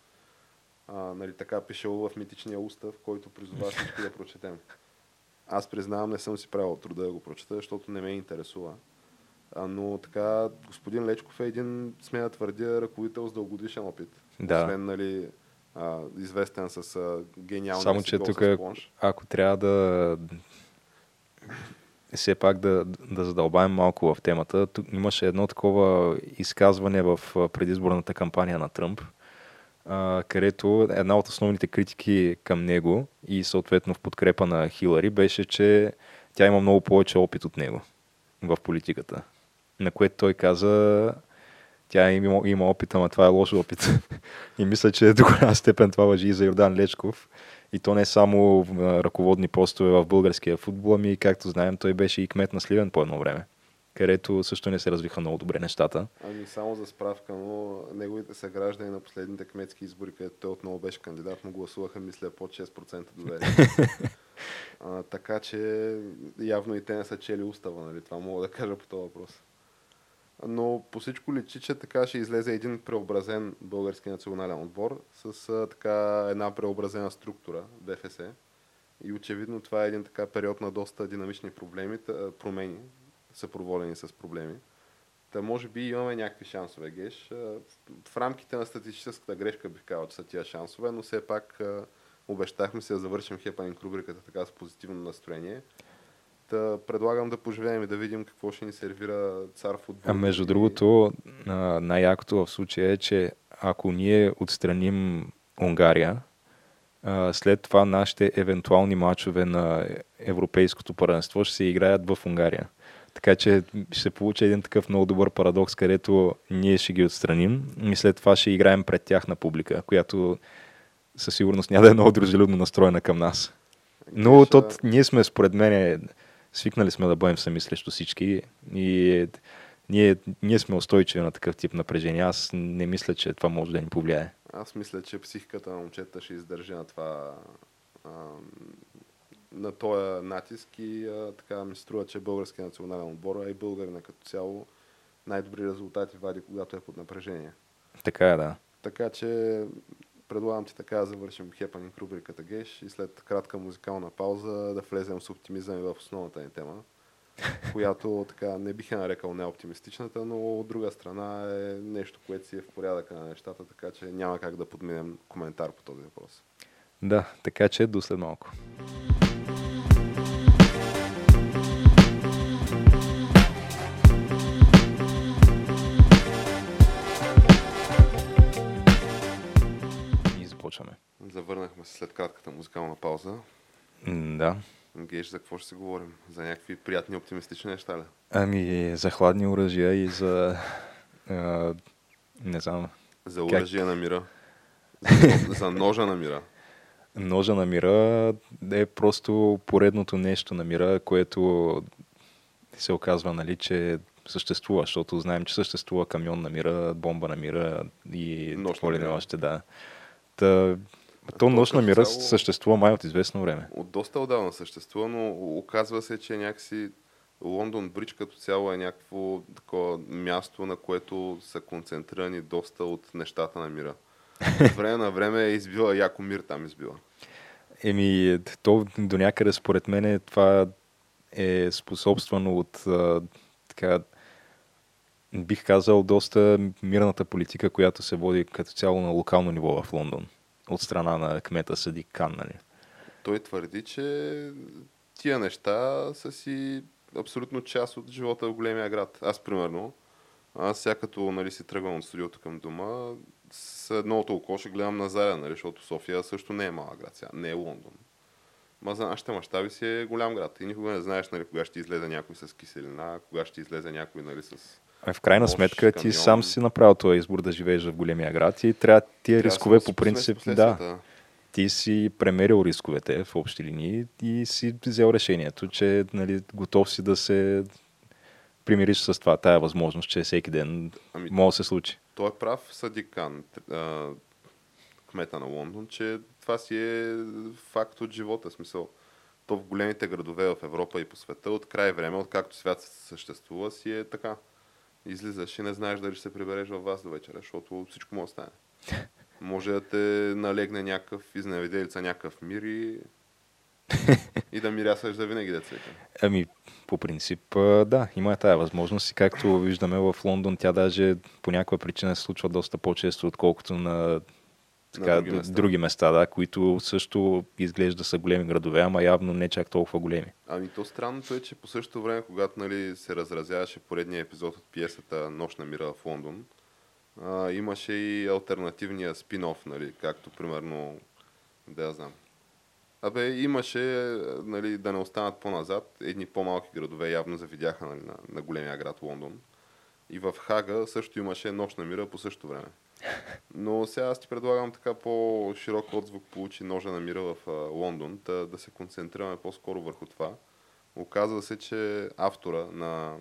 А, нали, така пишело в митичния устав, който призова всички да прочетем. Аз признавам, не съм си правил труда да го прочета, защото не ме интересува. А, но така, господин Лечков е един, смея да твърдя, ръководител с дългодишен опит. Да. Освен, нали, а, известен с а, гениалния Само, че тук, ако трябва да все пак да, да задълбаем малко в темата, тук имаше едно такова изказване в предизборната кампания на Тръмп, където една от основните критики към него и съответно в подкрепа на Хилари беше, че тя има много повече опит от него в политиката. На което той каза, тя има, има опит, ама това е лош опит. (laughs) и мисля, че до голяма степен това въжи и за Йордан Лечков. И то не само ръководни постове в българския футбол, ами както знаем, той беше и кмет на Сливен по едно време, където също не се развиха много добре нещата. Ами само за справка, но неговите съграждани на последните кметски избори, където той отново беше кандидат, му гласуваха, мисля, под 6% доверие. (laughs) а, така че явно и те не са чели устава, нали? Това мога да кажа по този въпрос. Но по всичко личи, че така ще излезе един преобразен български национален отбор с а, така една преобразена структура, БФС. И очевидно това е един така период на доста динамични проблеми, та, промени, съпроводени с проблеми. Та може би имаме някакви шансове, Геш. В, рамките на статистическата грешка бих казал, че са тия шансове, но все пак обещахме се да завършим хепанинг рубриката така с позитивно настроение. Та предлагам да поживеем и да видим какво ще ни сервира цар футбол. А между другото, най-якото в случая е, че ако ние отстраним Унгария, след това нашите евентуални матчове на Европейското първенство ще се играят в Унгария. Така че ще се получи един такъв много добър парадокс, където ние ще ги отстраним и след това ще играем пред тях на публика, която със сигурност няма да е много дружелюбно настроена към нас. Но Геш, а, тот, ние сме, според мен, свикнали сме да бъдем сами срещу всички и ние, ние сме устойчиви на такъв тип напрежение. Аз не мисля, че това може да ни повлияе. Аз мисля, че психиката на момчета ще издържи на това а, на този натиск и а, така ми струва, че българския национален отбор, а и българина като цяло най-добри резултати вади, когато е под напрежение. Така е, да. Така че предлагам ти така да завършим хепанинг рубриката Геш и след кратка музикална пауза да влезем с оптимизъм и в основната ни тема, (laughs) която така не бих я нарекал неоптимистичната, но от друга страна е нещо, което си е в порядъка на нещата, така че няма как да подминем коментар по този въпрос. Да, така че до след малко. Завърнахме се след кратката музикална пауза. Да. Геш, за какво ще си говорим? За някакви приятни оптимистични неща ли? Ами, за хладни оръжия и за... А, не знам, За Как? оръжие на мира. За, за ножа на мира. Ножа на мира е просто поредното нещо на мира, което се оказва, нали, че съществува, защото знаем, че съществува камион на мира, бомба на мира и какво ли не още, да. Та, то нож на мира цяло- съществува май от известно време. От доста отдавна съществува, но оказва се, че някакси Лондон Бридж като цяло е някакво такова място, на което са концентрирани доста от нещата на мира. От (laughs) време на време е избила яко мир там избила. Еми, то до някъде според мен това е способствано от а, така, бих казал, доста мирната политика, която се води като цяло на локално ниво в Лондон. От страна на кмета Съди Кан, нали? Той твърди, че тия неща са си абсолютно част от живота в големия град. Аз, примерно, аз сега като нали, си тръгвам от студиото към дома, с едното око ще гледам на заря, нали, защото София също не е малък град сега, не е Лондон. Ма за нашите мащаби си е голям град. И никога не знаеш нали, кога ще излезе някой с киселина, кога ще излезе някой нали, с... А в крайна сметка ти камион. сам си направил този избор да живееш в големия град и трябва тия Трябва рискове по принцип, да, ти си премерил рисковете в общи линии и си взел решението, че нали, готов си да се примириш с това, тая възможност, че всеки ден Ами, може да се случи. Той е прав, Садик Кан, т- а, кмета на Лондон, че това си е факт от живота. Смисъл, то в големите градове в Европа и по света, от край време, откакто свят съществува, си е така. Излизаш и не знаеш дали ще се прибереш във вас до вечера, защото всичко може да стане. (laughs) Може да те налегне някакъв изневиделица, някакъв мир и, (laughs) и да мирясаш за винаги деца. Ами, по принцип, да, има е тая възможност и както виждаме в Лондон, тя даже по някаква причина се случва доста по-често, отколкото на така, На други места. други места, да, които също изглежда са големи градове, ама явно не чак толкова големи. Ами то странното е, че по същото време, когато нали, се разразяваше поредния епизод от пиесата Нощ на мира в Лондон, а, имаше и альтернативния спин-оф, нали, както примерно, да я знам. Абе, имаше, нали, да не останат по-назад, едни по-малки градове явно завидяха нали, на, на големия град Лондон. И в Хага също имаше Нощ на мира по същото време. Но сега аз ти предлагам така по-широк отзвук получи ножа на мира в а, Лондон, да, да се концентрираме по-скоро върху това. Оказва се, че автора на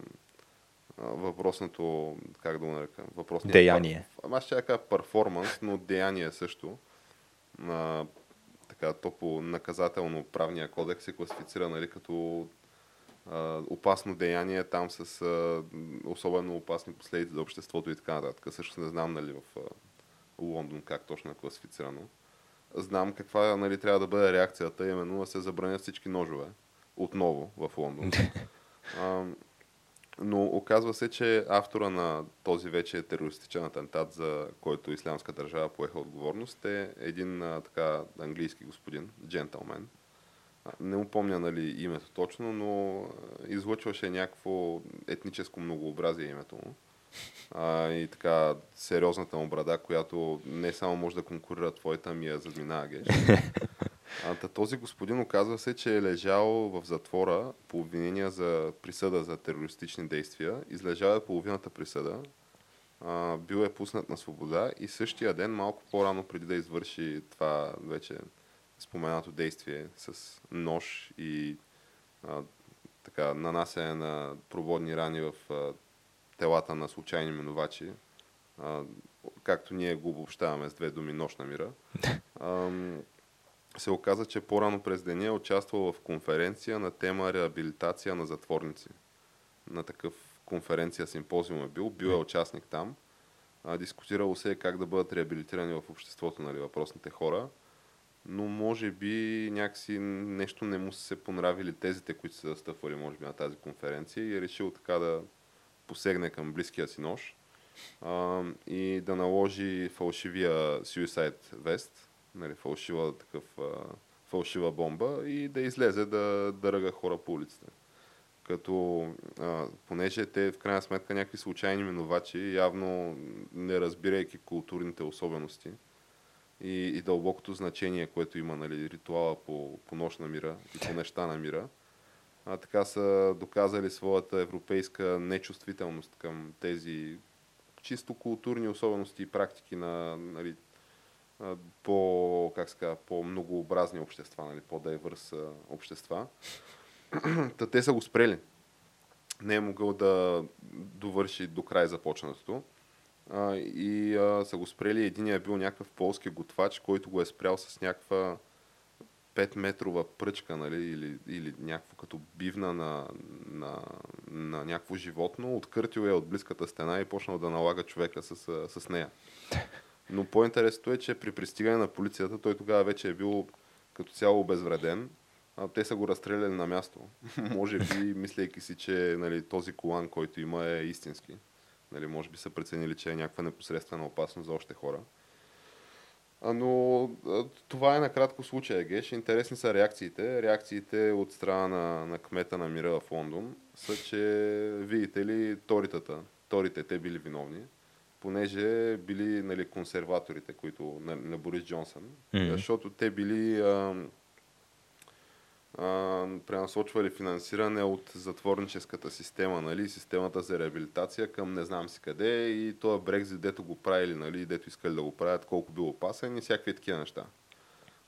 въпросното, как да го нарека, въпросният Деяние. пар- аз ще кажа перформанс, но деяние също. А, така, то по наказателно правния кодекс се класифицира нали, като а, опасно деяние там с а, особено опасни последици за обществото и така нататък. Също не знам нали, в а, Лондон как точно е класифицирано. Знам каква нали, трябва да бъде реакцията, именно да се забранят всички ножове отново в Лондон. а, но оказва се, че автора на този вече терористичен атентат, за който Ислямска държава поеха отговорност, е един а, така английски господин, джентълмен. Не му помня нали, името точно, но излъчваше някакво етническо многообразие името му. А, и така сериозната му брада, която не само може да конкурира твоята, ми я задминава геш. (laughs) А, този господин оказва се, че е лежал в затвора по обвинения за присъда за терористични действия. Излежал е половината присъда. А, бил е пуснат на свобода и същия ден, малко по-рано преди да извърши това вече споменато действие с нож и а, така, нанасяне на проводни рани в а, телата на случайни минувачи, а, както ние го обобщаваме с две думи нощ на мира, (laughs) ам, се оказа, че по-рано през деня е участвал в конференция на тема реабилитация на затворници. На такъв конференция, симпозиум е бил, бил е участник там. А, дискутирало се е как да бъдат реабилитирани в обществото нали, въпросните хора. Но може би някакси нещо не му са се понравили тезите, които са застъпвали може би на тази конференция и е решил така да посегне към близкия си нож а, и да наложи фалшивия Suicide Vest, нали, фалшива, такъв, а, фалшива бомба и да излезе да, ръга хора по улицата. Като, а, понеже те в крайна сметка някакви случайни минувачи, явно не разбирайки културните особености и, и дълбокото значение, което има нали, ритуала по, по нощ на мира и по неща на мира, а, така са доказали своята европейска нечувствителност към тези чисто културни особености и практики на нали, по, как казва, по-многообразни общества, нали, по-дайвърс общества. (clears throat) Та те са го спрели. Не е могъл да довърши до край започнатото. А, и а, са го спрели. Единият е бил някакъв полски готвач, който го е спрял с някаква 5-метрова пръчка, нали, или, или някакво като бивна на, на, на някакво животно, откъртил я от близката стена и почнал да налага човека с, с нея. Но по-интересното е, че при пристигане на полицията, той тогава вече е бил като цяло обезвреден. А, те са го разстреляли на място. (laughs) може би, мислейки си, че нали, този колан, който има е истински. Нали, може би са преценили, че е някаква непосредствена опасност за още хора. Но това е накратко случая, Геш. Интересни са реакциите. Реакциите от страна на, на кмета на мира в Лондон са, че видите ли, торитата, торите те били виновни, понеже били нали, консерваторите, които на, на Борис Джонсън, Мгм. защото те били а, а, пренасочвали финансиране от затворническата система, нали, системата за реабилитация към не знам си къде и този Брекзит, дето го правили, нали, дето искали да го правят, колко бил опасен и всякакви такива неща.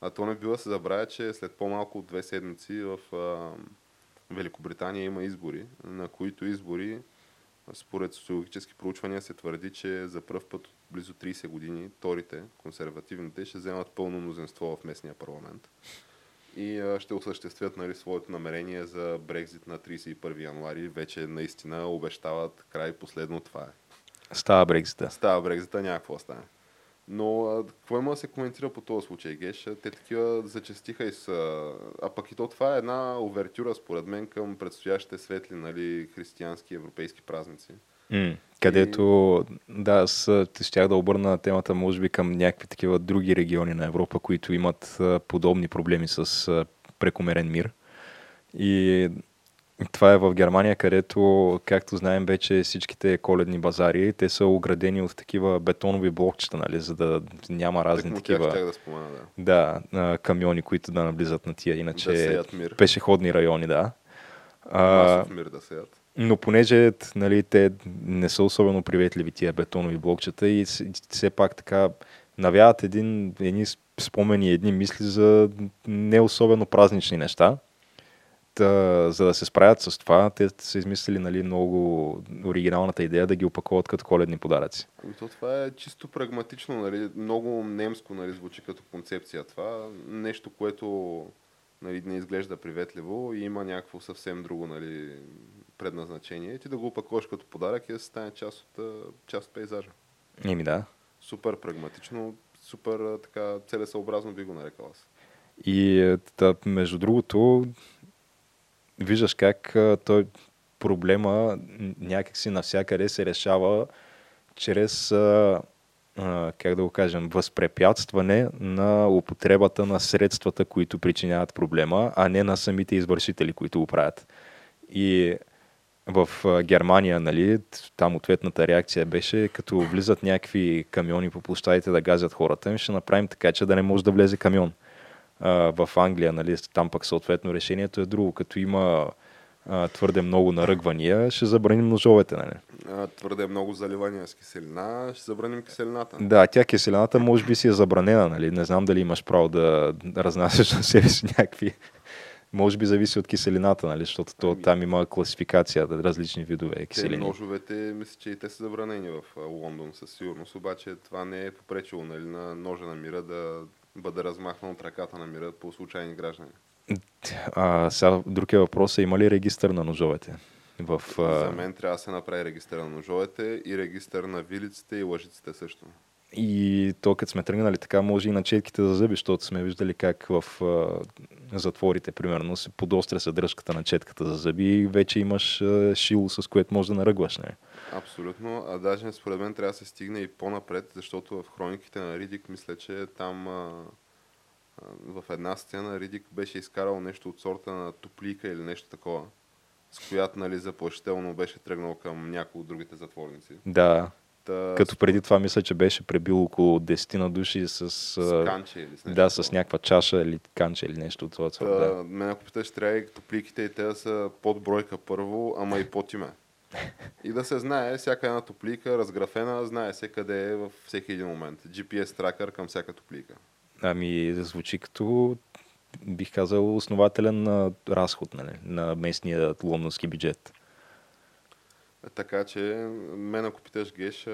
А то не бива се забравя, че след по-малко от две седмици в а, Великобритания има избори, на които избори според социологически проучвания се твърди, че за първ път от близо 30 години торите, консервативните, ще вземат пълно мнозинство в местния парламент и ще осъществят нали, своето намерение за Брекзит на 31 януари. Вече наистина обещават край последно това е. Става Брекзита. Става Брекзита, някакво стане. Но какво има да се коментира по този случай, Геш? Те такива зачастиха и са... А пък и то това е една овертюра, според мен, към предстоящите светли, нали, християнски, европейски празници. Mm, където, да, аз щях да обърна темата, може би, към някакви такива други региони на Европа, които имат подобни проблеми с прекомерен мир. И това е в Германия, където, както знаем вече всичките коледни базари, те са оградени от такива бетонови блокчета, нали, за да няма разни Так, такива да, спомена, да. да, камиони, които да наблизат на тия, иначе Да мир. пешеходни райони, да. Масов мир да сеят. Но понеже нали, те не са особено приветливи тия бетонови блокчета и все пак така навяват един, едни спомени, едни мисли за не особено празнични неща. Та, за да се справят с това, те са измислили нали, много оригиналната идея да ги опаковат като коледни подаръци. Ами то това е чисто прагматично, нали, много немско нали, звучи като концепция това. Нещо, което нали, не изглежда приветливо и има някакво съвсем друго нали, предназначение. И ти да го опакуваш като подарък и да стане част от, част от пейзажа. Еми да. Супер прагматично, супер така целесъобразно би го нарекал аз. И да, между другото, виждаш как той проблема някакси навсякъде се решава чрез, а, а, как да го кажем, възпрепятстване на употребата на средствата, които причиняват проблема, а не на самите извършители, които го правят. И в Германия, нали, там ответната реакция беше, като влизат някакви камиони по площадите да газят хората, ми ще направим така, че да не може да влезе камион а, в Англия, нали, там пък съответно решението е друго. Като има а, твърде много наръгвания, ще забраним ножовете. Нали? А, твърде много заливания с киселина, ще забраним киселината. Да, тя киселината може би си е забранена. Нали? Не знам дали имаш право да разнасяш на себе си някакви може би зависи от киселината, нали? защото то, ами... там има класификация, различни видове киселини. Те ножовете, мисля, че и те са забранени в Лондон със сигурност, обаче това не е попречило нали, на ножа на мира да бъде размахнал от ръката на мира по случайни граждани. А, сега друг е въпрос, има ли регистър на ножовете? В, а... За мен трябва да се направи регистър на ножовете и регистър на вилиците и лъжиците също. И то, като сме тръгнали така, може и на четките за зъби, защото сме виждали как в а, затворите, примерно, се подостря съдръжката на четката за зъби и вече имаш а, шило, с което може да наръгваш. Не? Абсолютно, а даже според мен трябва да се стигне и по-напред, защото в хрониките на Ридик мисля, че там а, а, в една сцена Ридик беше изкарал нещо от сорта на топлика или нещо такова, с която нали, заплащително беше тръгнал към някои от другите затворници. Да. Та... Като преди това мисля, че беше пребил около 10 на души с... С канче или с нещо. Да, с някаква чаша или канче или нещо от това. да. Мен ако питаш, трябва и топликите и те да са под бройка първо, ама и под име. И да се знае всяка една топлика, разграфена, знае се къде е във всеки един момент. GPS тракър към всяка топлика. Ами, звучи като, бих казал, основателен разход нали, на местния лондонски бюджет. Така че, мен ако питаш Геш,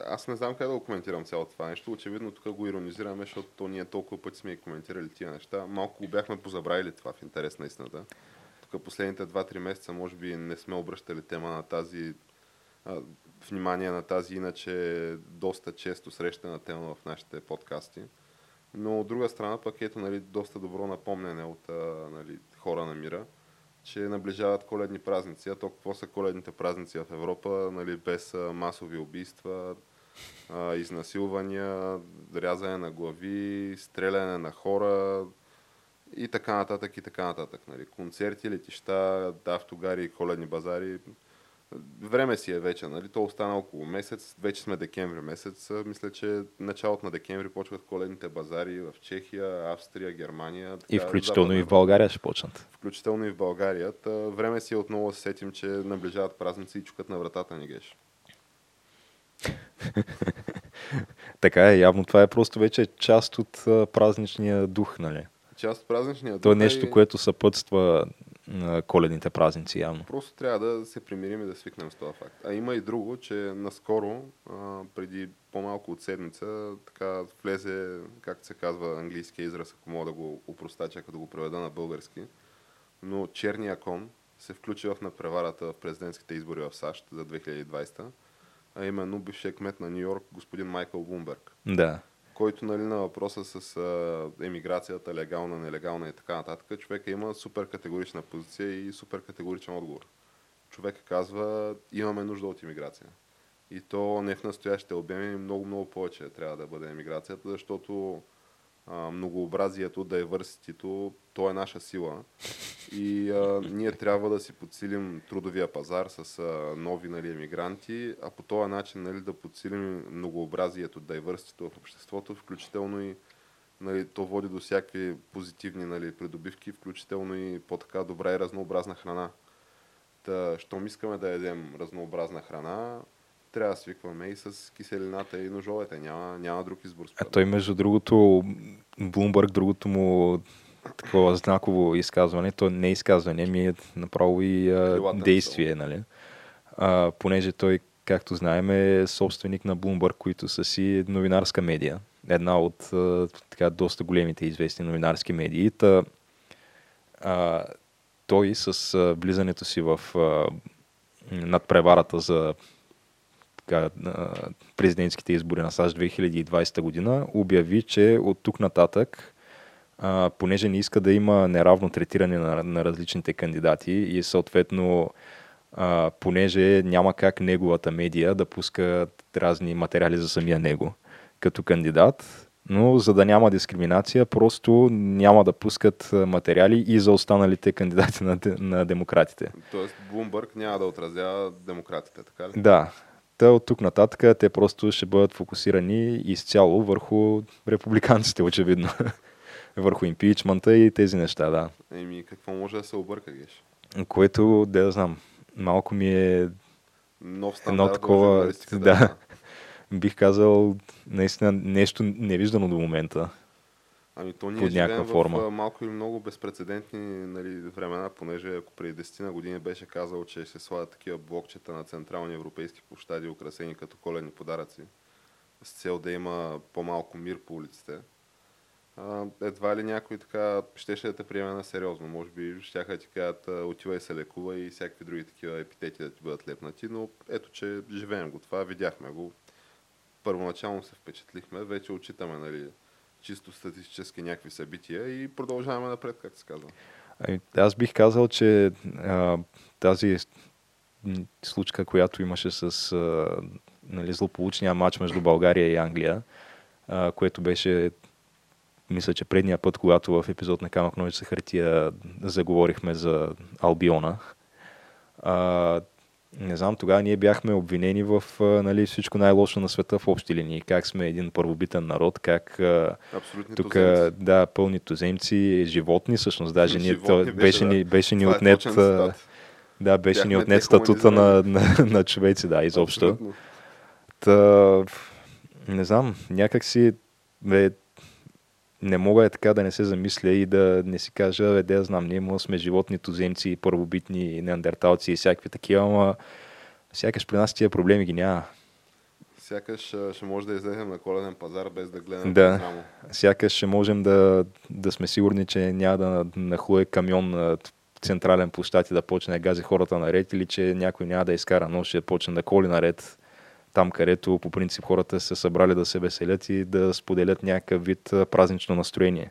аз не знам как да го коментирам цялото това нещо. Очевидно тук го иронизираме, защото то ние толкова пъти сме и коментирали тия неща. Малко го бяхме позабравили това в интерес на истината последните 2-3 месеца може би не сме обръщали тема на тази внимание на тази иначе доста често срещана тема в нашите подкасти. Но от друга страна пък ето нали, доста добро напомнене от нали, хора на мира, че наближават коледни празници. А то какво са коледните празници в Европа, нали, без масови убийства, изнасилвания, рязане на глави, стреляне на хора, и така нататък, и така нататък. Нали. Концерти, летища, автогари, коледни базари. Време си е вече, нали? То остана около месец. Вече сме декември месец. Мисля, че началото на декември почват коледните базари в Чехия, Австрия, Германия. Така, и включително и в България ще почнат. Включително и в България. Та, време си е отново да сетим, че наближават празници и чукат на вратата ни геш. (laughs) така е, явно това е просто вече част от празничния дух, нали? част от празничния То е нещо, което съпътства на коледните празници явно. Просто трябва да се примирим и да свикнем с това факт. А има и друго, че наскоро, а, преди по-малко от седмица, така влезе, както се казва английски израз, ако мога да го упростача, като го преведа на български, но черния кон се включи в напреварата в президентските избори в САЩ за 2020 а именно бившия кмет на Нью Йорк, господин Майкъл Блумберг, Да. Който нали, на въпроса с а, емиграцията, легална, нелегална и така нататък, човека има супер категорична позиция и супер категоричен отговор. Човека казва, имаме нужда от иммиграция. И то не в настоящите обеми, много, много повече трябва да бъде емиграцията, защото а, многообразието, diversity то е наша сила. И а, ние трябва да си подсилим трудовия пазар с а, нови нали, емигранти, а по този начин нали, да подсилим многообразието, diversity в обществото, включително и нали, то води до всякакви позитивни нали, придобивки, включително и по-така добра и разнообразна храна. Та, щом искаме да ядем разнообразна храна, трябва да свикваме и с киселината и ножовете. Няма, няма друг избор. А той, между другото, Блумбърг, другото му такова знаково изказване, то не е изказване, ми е направо и а, действие, нали? А, понеже той, както знаем, е собственик на Bloomberg, които са си новинарска медия. Една от а, така доста големите известни новинарски медии. Та, а, той с а, влизането си в а, надпреварата за така, президентските избори на САЩ 2020 година обяви, че от тук нататък, а, понеже не иска да има неравно третиране на, на различните кандидати и съответно а, понеже няма как неговата медия да пуска разни материали за самия него като кандидат, но за да няма дискриминация, просто няма да пускат материали и за останалите кандидати на, на демократите. Тоест, Блумбърг няма да отразява демократите, така ли? Да. Та от тук нататък те просто ще бъдат фокусирани изцяло върху републиканците, очевидно. (laughs) върху импичмента и тези неща, да. Еми, какво може да се обърка, Геш? Което, да знам, малко ми е, Нов Едно такова, да. бих казал, наистина нещо невиждано до момента. Ами то ние Под някаква в форма. а, малко или много безпредседентни нали, времена, понеже ако преди 10 на години беше казал, че ще слагат такива блокчета на централни европейски площади, украсени като коледни подаръци, с цел да има по-малко мир по улиците, а, едва ли някой така щеше да те приеме на сериозно. Може би щяха ти кажат, отивай се лекува и всякакви други такива епитети да ти бъдат лепнати, но ето, че живеем го това, видяхме го. Първоначално се впечатлихме, вече отчитаме нали, чисто статистически някакви събития и продължаваме напред, както се казва. Ами, Аз бих казал, че а, тази случка, която имаше с а, нали, злополучния матч между България и Англия, а, което беше, мисля, че предния път, когато в епизод на Камък Ножица хартия заговорихме за Албиона. А, не знам, тогава ние бяхме обвинени в нали, всичко най-лошо на света в общи линии. Как сме един първобитен народ, как тук, да, пълни туземци, животни, всъщност, даже то, беше, беше, да. ни, беше ни е отнет, цитат. да, беше ни Бяхме отнет дехуманизирани. статута на, на, на човеци, да, изобщо. Абсолютно. Та, не знам, някак си, бе, не мога е така да не се замисля и да не си кажа, бе, да знам, ние му сме животни, туземци, първобитни, неандерталци и всякакви такива, ама сякаш при нас тия проблеми ги няма. Сякаш ще може да излезем на коледен пазар без да гледаме Да. рамо. Сякаш ще можем да, да сме сигурни, че няма да нахлуе камион на централен площад и да почне да гази хората наред или че някой няма да изкара нож, ще почне да коли наред там, където по принцип хората са събрали да се веселят и да споделят някакъв вид празнично настроение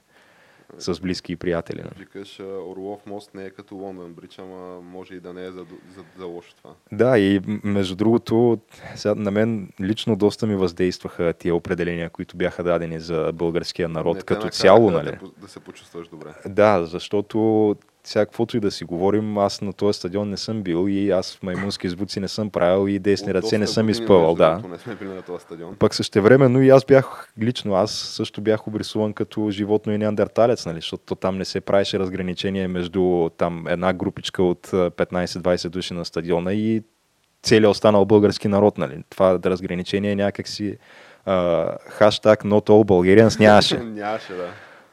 с близки и приятели. нали? Викаш, Орлов мост не е като Лондон Бридж, ама може и да не е за, за, за лошо това. Да, и между другото, сега, на мен лично доста ми въздействаха тия определения, които бяха дадени за българския народ Не като цяло, да, нали? по- да се почувстваш добре. Да, защото сега каквото и да си говорим, аз на този стадион не съм бил и аз в маймунски звуци не съм правил и десни ръце не съм изпъвал, да. Не сме били на този стадион. Пък същевременно и аз бях, лично аз също бях обрисуван като животно и неандерталец, нали, защото там не се правеше разграничение между там една групичка от а, 15-20 души на стадиона и целият останал български народ, нали. Това да разграничение някакси а, хаштаг not all Bulgarians нямаше. (laughs) Нямаше, да.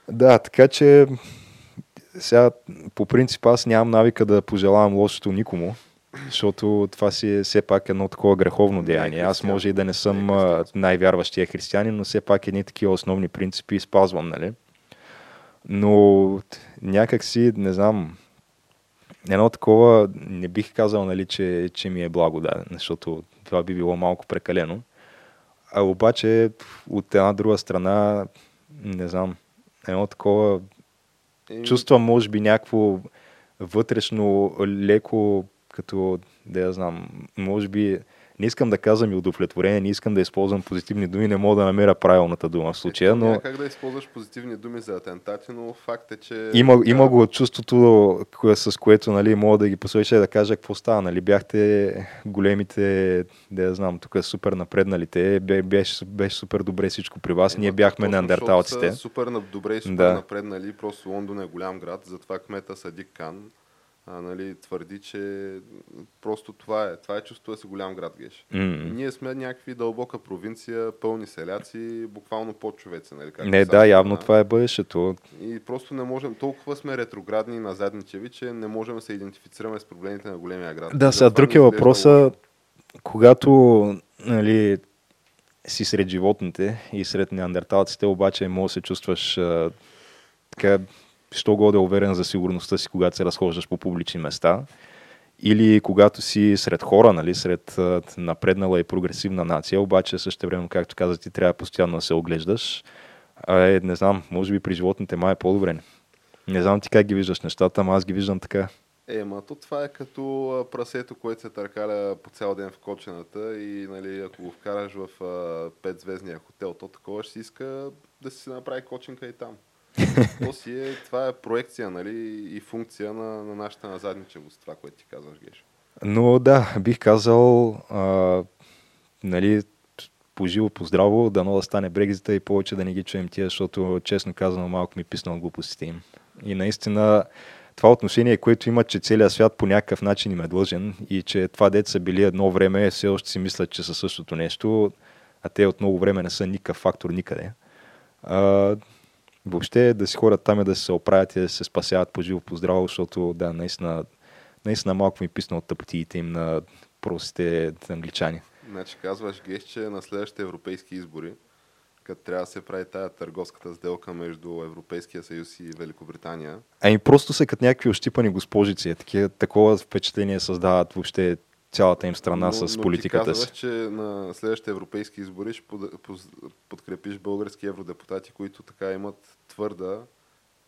Да, така че сега по принцип аз нямам навика да пожелавам лошото никому, защото това си е все пак едно такова греховно е деяние. Аз може и да не съм е най-вярващия християнин, но все пак едни такива основни принципи спазвам, нали? Но някак си, не знам, едно такова, не бих казал, нали, че, че ми е благо, да, защото това би било малко прекалено. А обаче от една друга страна, не знам, едно такова, Еми, чувствам може би някакво вътрешно леко, като, да я знам, може би, не искам да казвам и удовлетворение, не искам да използвам позитивни думи, не мога да намеря правилната дума в случая, ето, но Няма как да използваш позитивни думи за атентати, но факт е, че... има, така, има го чувството, кое, с което нали, мога да ги посоча и да кажа какво става. Нали, бяхте големите, да я знам, тук супер напредналите, бе- беше, беше супер добре всичко при вас, Ема, ние бяхме защото са Супер на- добре и супер Да. напреднали. Просто Лондон е голям град, затова кмета Садик Кан а, нали, твърди, че просто това е. Това е чувство да си голям град, Геш. М. Ние сме някакви дълбока провинция, пълни селяци, буквално под човеци. Нали, както Не, да, явно това е бъдещето. И просто не можем, толкова сме ретроградни и назадничеви, че не можем да се идентифицираме с проблемите на големия град. Да, сега друг е изглежда въпроса, когато нали, си сред животните и сред неандерталците, обаче може да се чувстваш а, така, що годе уверен за сигурността си, когато се разхождаш по публични места. Или когато си сред хора, нали, сред напреднала и прогресивна нация, обаче също време, както каза ти, трябва постоянно да се оглеждаш. А, е, не знам, може би при животните май е по-добре. Не знам ти как ги виждаш нещата, ама аз ги виждам така. Е, ма то това е като прасето, което се търкаля по цял ден в кочената и нали, ако го вкараш в петзвездния хотел, то такова ще си иска да си направи коченка и там. То си е, това е проекция нали, и функция на, на нашата назадничевост, това, което ти казваш, Геш. Но да, бих казал, а, нали, по живо, дано да стане Брекзита и повече да не ги чуем тия, защото честно казано малко ми писна от глупостите им. И наистина това отношение, което има, че целият свят по някакъв начин им е длъжен и че това дете са били едно време, все още си мислят, че са същото нещо, а те от много време не са никакъв фактор никъде. А, въобще да си ходят там и да се оправят и да се спасяват по живо, по здраво, защото да, наистина, наистина малко ми писна от тъпотиите им на простите англичани. Значи казваш, Геш, че на следващите европейски избори, като трябва да се прави тая търговската сделка между Европейския съюз и Великобритания, Ами просто са като някакви ощипани госпожици. е Такива, такова впечатление създават въобще цялата им страна но, с но политиката ти казваш, си. че на следващите европейски избори ще подкрепиш български евродепутати, които така имат твърда,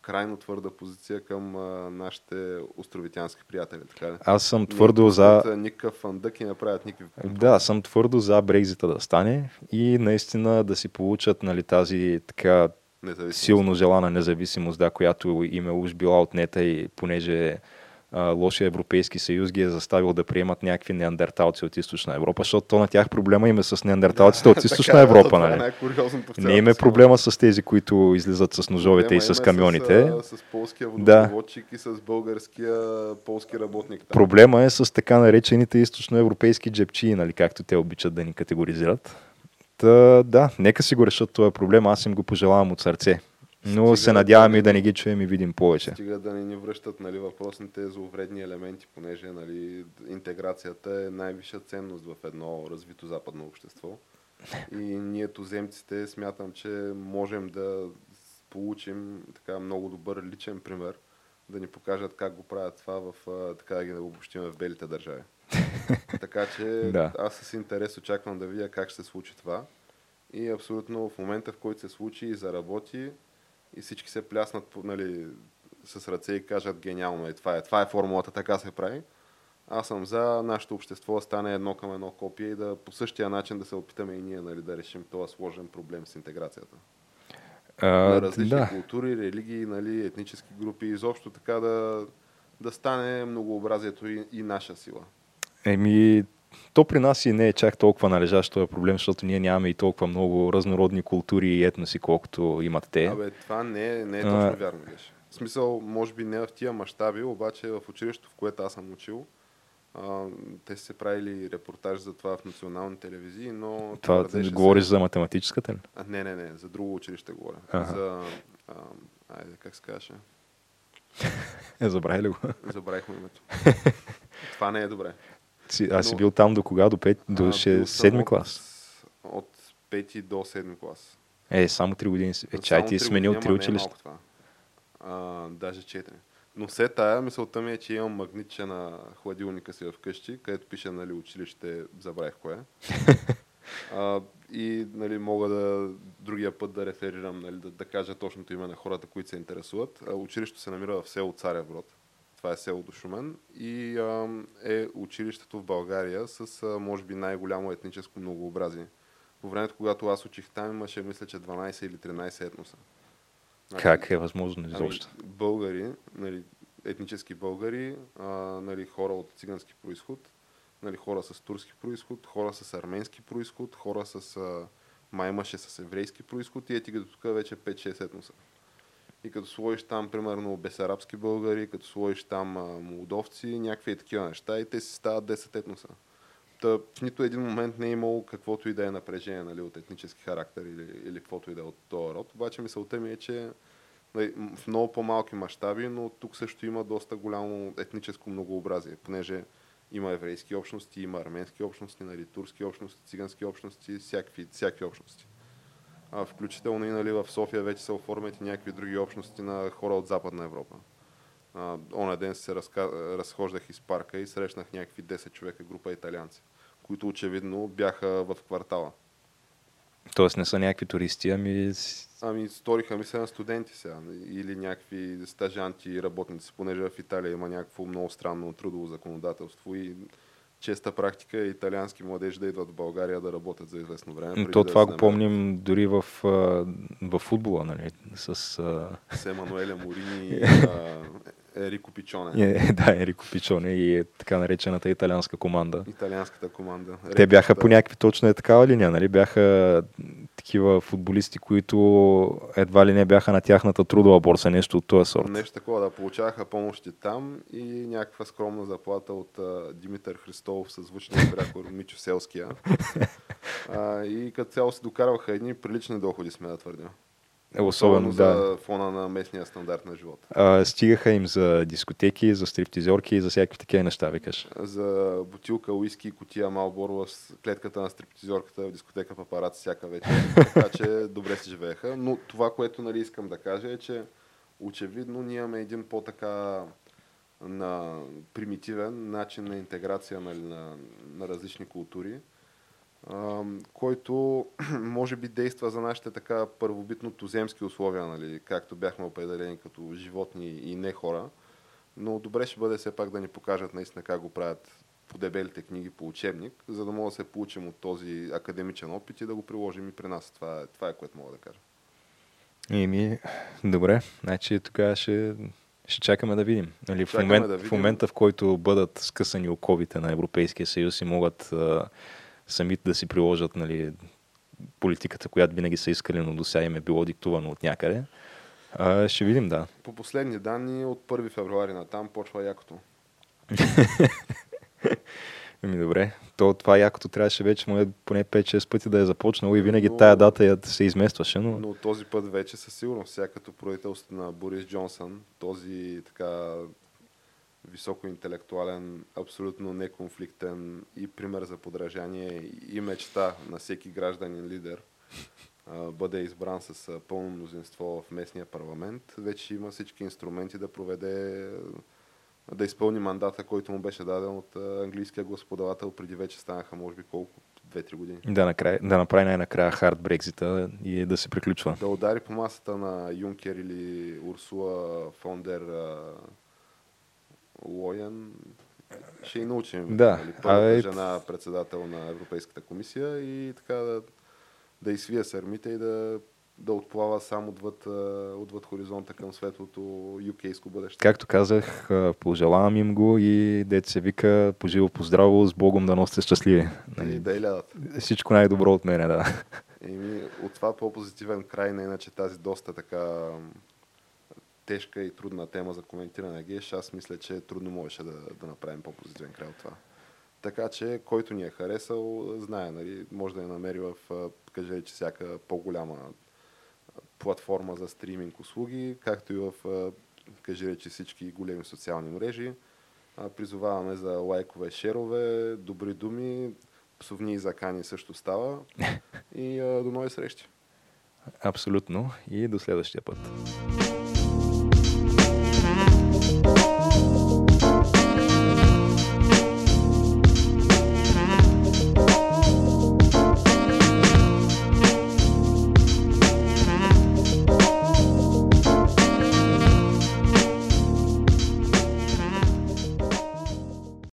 крайно твърда позиция към а, нашите островитянски приятели. Така ли? Аз съм Не твърдо за... пускат, а, Никакъв фандък и не правят никакви... Да, съм твърдо за Брекзита да стане и наистина да си получат нали, тази така силно желана независимост, да, която им е уж била отнета и понеже а, лошия Европейски съюз ги е заставил да приемат някакви неандерталци от източна Европа, защото то на тях проблема им е с неандерталците от (laughs) източна (laughs) Така е, Европа. е Нали? в Не им е проблема с тези, които излизат с ножовете Проблема и с е камионите. С, с полския Да. водопроводчик и с българския полски работник. Там. Проблема е с така наречените източноевропейски джепчии, нали, както те обичат да ни категоризират. Та, да, нека си го решат този проблем, аз им го пожелавам от сърце. Но Стига се да надявам не и да ни- не ги чуем и видим повече. Стига да не ни връщат нали, въпросните зловредни елементи, понеже нали, интеграцията е най-висша ценност в едно развито западно общество. И ние туземците смятам, че можем да получим така много добър личен пример, да ни покажат как го правят това в, така да ги обобщим в белите държави. (laughs) така че Да. аз с интерес очаквам да видя как ще се случи това. И абсолютно в момента, в който се случи и заработи, всички се пляснат нали, с ръце и кажат гениално е, това е, това е формулата, така се прави. Аз съм за нашето общество да стане едно към едно копие и да по същия начин да се опитаме и ние нали, да решим този сложен проблем с интеграцията. А, на различни да. култури, религии, нали, етнически групи, изобщо така да, да стане многообразието и, и наша сила. Еми, то при нас и не е чак толкова належащ този проблем, защото ние нямаме и толкова много разнородни култури и етноси, колкото имат те. Абе, това не е, не е А. точно вярно, беше. В смисъл, може би не в тия мащаби, обаче в училището, в което аз съм учил, а, те са се правили репортаж за това в национални телевизии, но Това твърдеше говориш за математическата ли? А, не, не, не, за друго училище говоря. Аха. За, а, айде, как се казваше? (laughs) Е, забравя ли го? Забравих му името. (laughs) това не е добре. Си, аз си бил там до кога? До, пет, до А, ще, бил съм седми от- клас? От 5 до 7 клас. Е, само три години си. Е, чай ти е сменил три е училища. А, даже 4. Но все тая мисълта ми е, че имам магнитче на хладилника си вкъщи, където пише нали, училище, забравих кое. (laughs) а, и нали, мога да другия път да реферирам, нали, да, да кажа точното име на хората, които се интересуват. А, училището се намира в село Царев Брод. Това е село Душумен и а, е училището в България с, а, може би, най-голямо етническо многообразие. По времето, когато аз учих там, имаше, мисля, че 12 или 13 етноса. Значи, как е възможно изобщо? Ами, българи, нали, етнически българи, а, нали, хора от цигански происход, нали, хора с турски происход, хора с арменски происход, хора с а, май имаше с еврейски происход и ети тук вече 5-6 етноса. И като сложиш там, примерно, бесарабски българи, като сложиш там молдовци, някакви такива неща и те си стават 10 етноса. Та, в нито един момент не е имало каквото и да е напрежение нали, от етнически характер или, или каквото и да е от този род. Обаче мисълта ми е, че нали, в много по-малки мащаби, но тук също има доста голямо етническо многообразие, понеже има еврейски общности, има арменски общности, нали, турски общности, цигански общности, всякакви, всякакви общности. А, включително и нали, в София вече се оформят и някакви други общности на хора от Западна Европа. А, оня ден се разка... разхождах из парка и срещнах някакви 10 човека група италианци, които очевидно бяха в квартала. Тоест не са някакви туристи, ами... Ами сториха ми се на студенти сега или някакви стажанти и работници, понеже в Италия има някакво много странно трудово законодателство и честа практика е италиански младежи да идват в България да работят за известно време. То да това го помним дори в, в футбола, нали? С, С Емануеле Морини (laughs) Ерико Пичоне. Е, (laughs) да, Ерико Пичоне и е така наречената италианска команда. Италианската команда. Те бяха по някакви точно е такава линия, нали? Бяха такива футболисти, които едва ли не бяха на тяхната трудова борса, нещо от този сорт. Нещо такова, да получаваха помощи там и някаква скромна заплата от а, Димитър Христов с звучния прякор (laughs) Мичо Селския. (laughs) а, и като цяло се докарваха едни прилични доходи, сме да твърдя. Е, особено, за да. фона на местния стандарт на живота. А, стигаха им за дискотеки, за стриптизорки и за всякакви такива неща, викаш. За бутилка, уиски котия Малборо с клетката на стриптизорката в дискотека папарат всяка вечер. (laughs) така че добре си живееха. Но това, което нали, искам да кажа е, че очевидно ние имаме един по-така на примитивен начин на интеграция нали, на, на различни култури който (clears throat) може би действа за нашите така първобитно туземски условия, нали, както бяхме определени като животни и не хора. Но добре ще бъде все пак да ни покажат наистина как го правят по дебелите книги по учебник, за да мога да се получим от този академичен опит и да го приложим и при нас. Това, е, това е което мога да кажа. Еми, добре. Значи тогава ще, ще чакаме да видим. Нали, в, момент, да видим. в момента, в който бъдат скъсани оковите на Европейския съюз и могат самите да си приложат нали, политиката, която винаги са искали, но до сега им е било диктувано от някъде. А, ще видим, да. По последни данни от 1 февруари на там почва якото. (laughs) Ами добре, то това якото трябваше вече му е поне 5-6 пъти да е започнало и винаги но, тая дата я се изместваше. Но... но този път вече със сигурност, сега като правителство на Борис Джонсън, този така високоинтелектуален, абсолютно неконфликтен и пример за подражание и мечта на всеки гражданин лидер бъде избран с пълно мнозинство в местния парламент, вече има всички инструменти да проведе да изпълни мандата, който му беше даден от английския господавател преди вече станаха, може би, колко? 2-3 години. Да, накрая, да направи най-накрая хард Брекзита и да се приключва. Да удари по масата на Юнкер или Урсула Фондер Лоян ще и научим. Да. Нали, първата жена председател на Европейската комисия и така да, да изсвия сърмите и да, да отплава само отвъд, отвъд хоризонта към светлото юкейско бъдеще. Както казах, пожелавам им го и дете се вика поживо поздраво, с Богом да носите щастливи. Нали? И да лядат. Всичко най-добро от мене, да. Еми, от това по-позитивен край, на иначе тази доста така тежка и трудна тема за коментиране геш, аз мисля, че трудно можеше да, да направим по-позитивен край от това. Така че, който ни е харесал, знае, нали, може да я намери в, кажа че всяка по-голяма платформа за стриминг услуги, както и в, кажа че всички големи социални мрежи. Призоваваме за лайкове, шерове, добри думи, псовни и закани също става. (laughs) И до нови срещи! Абсолютно. И до следващия път.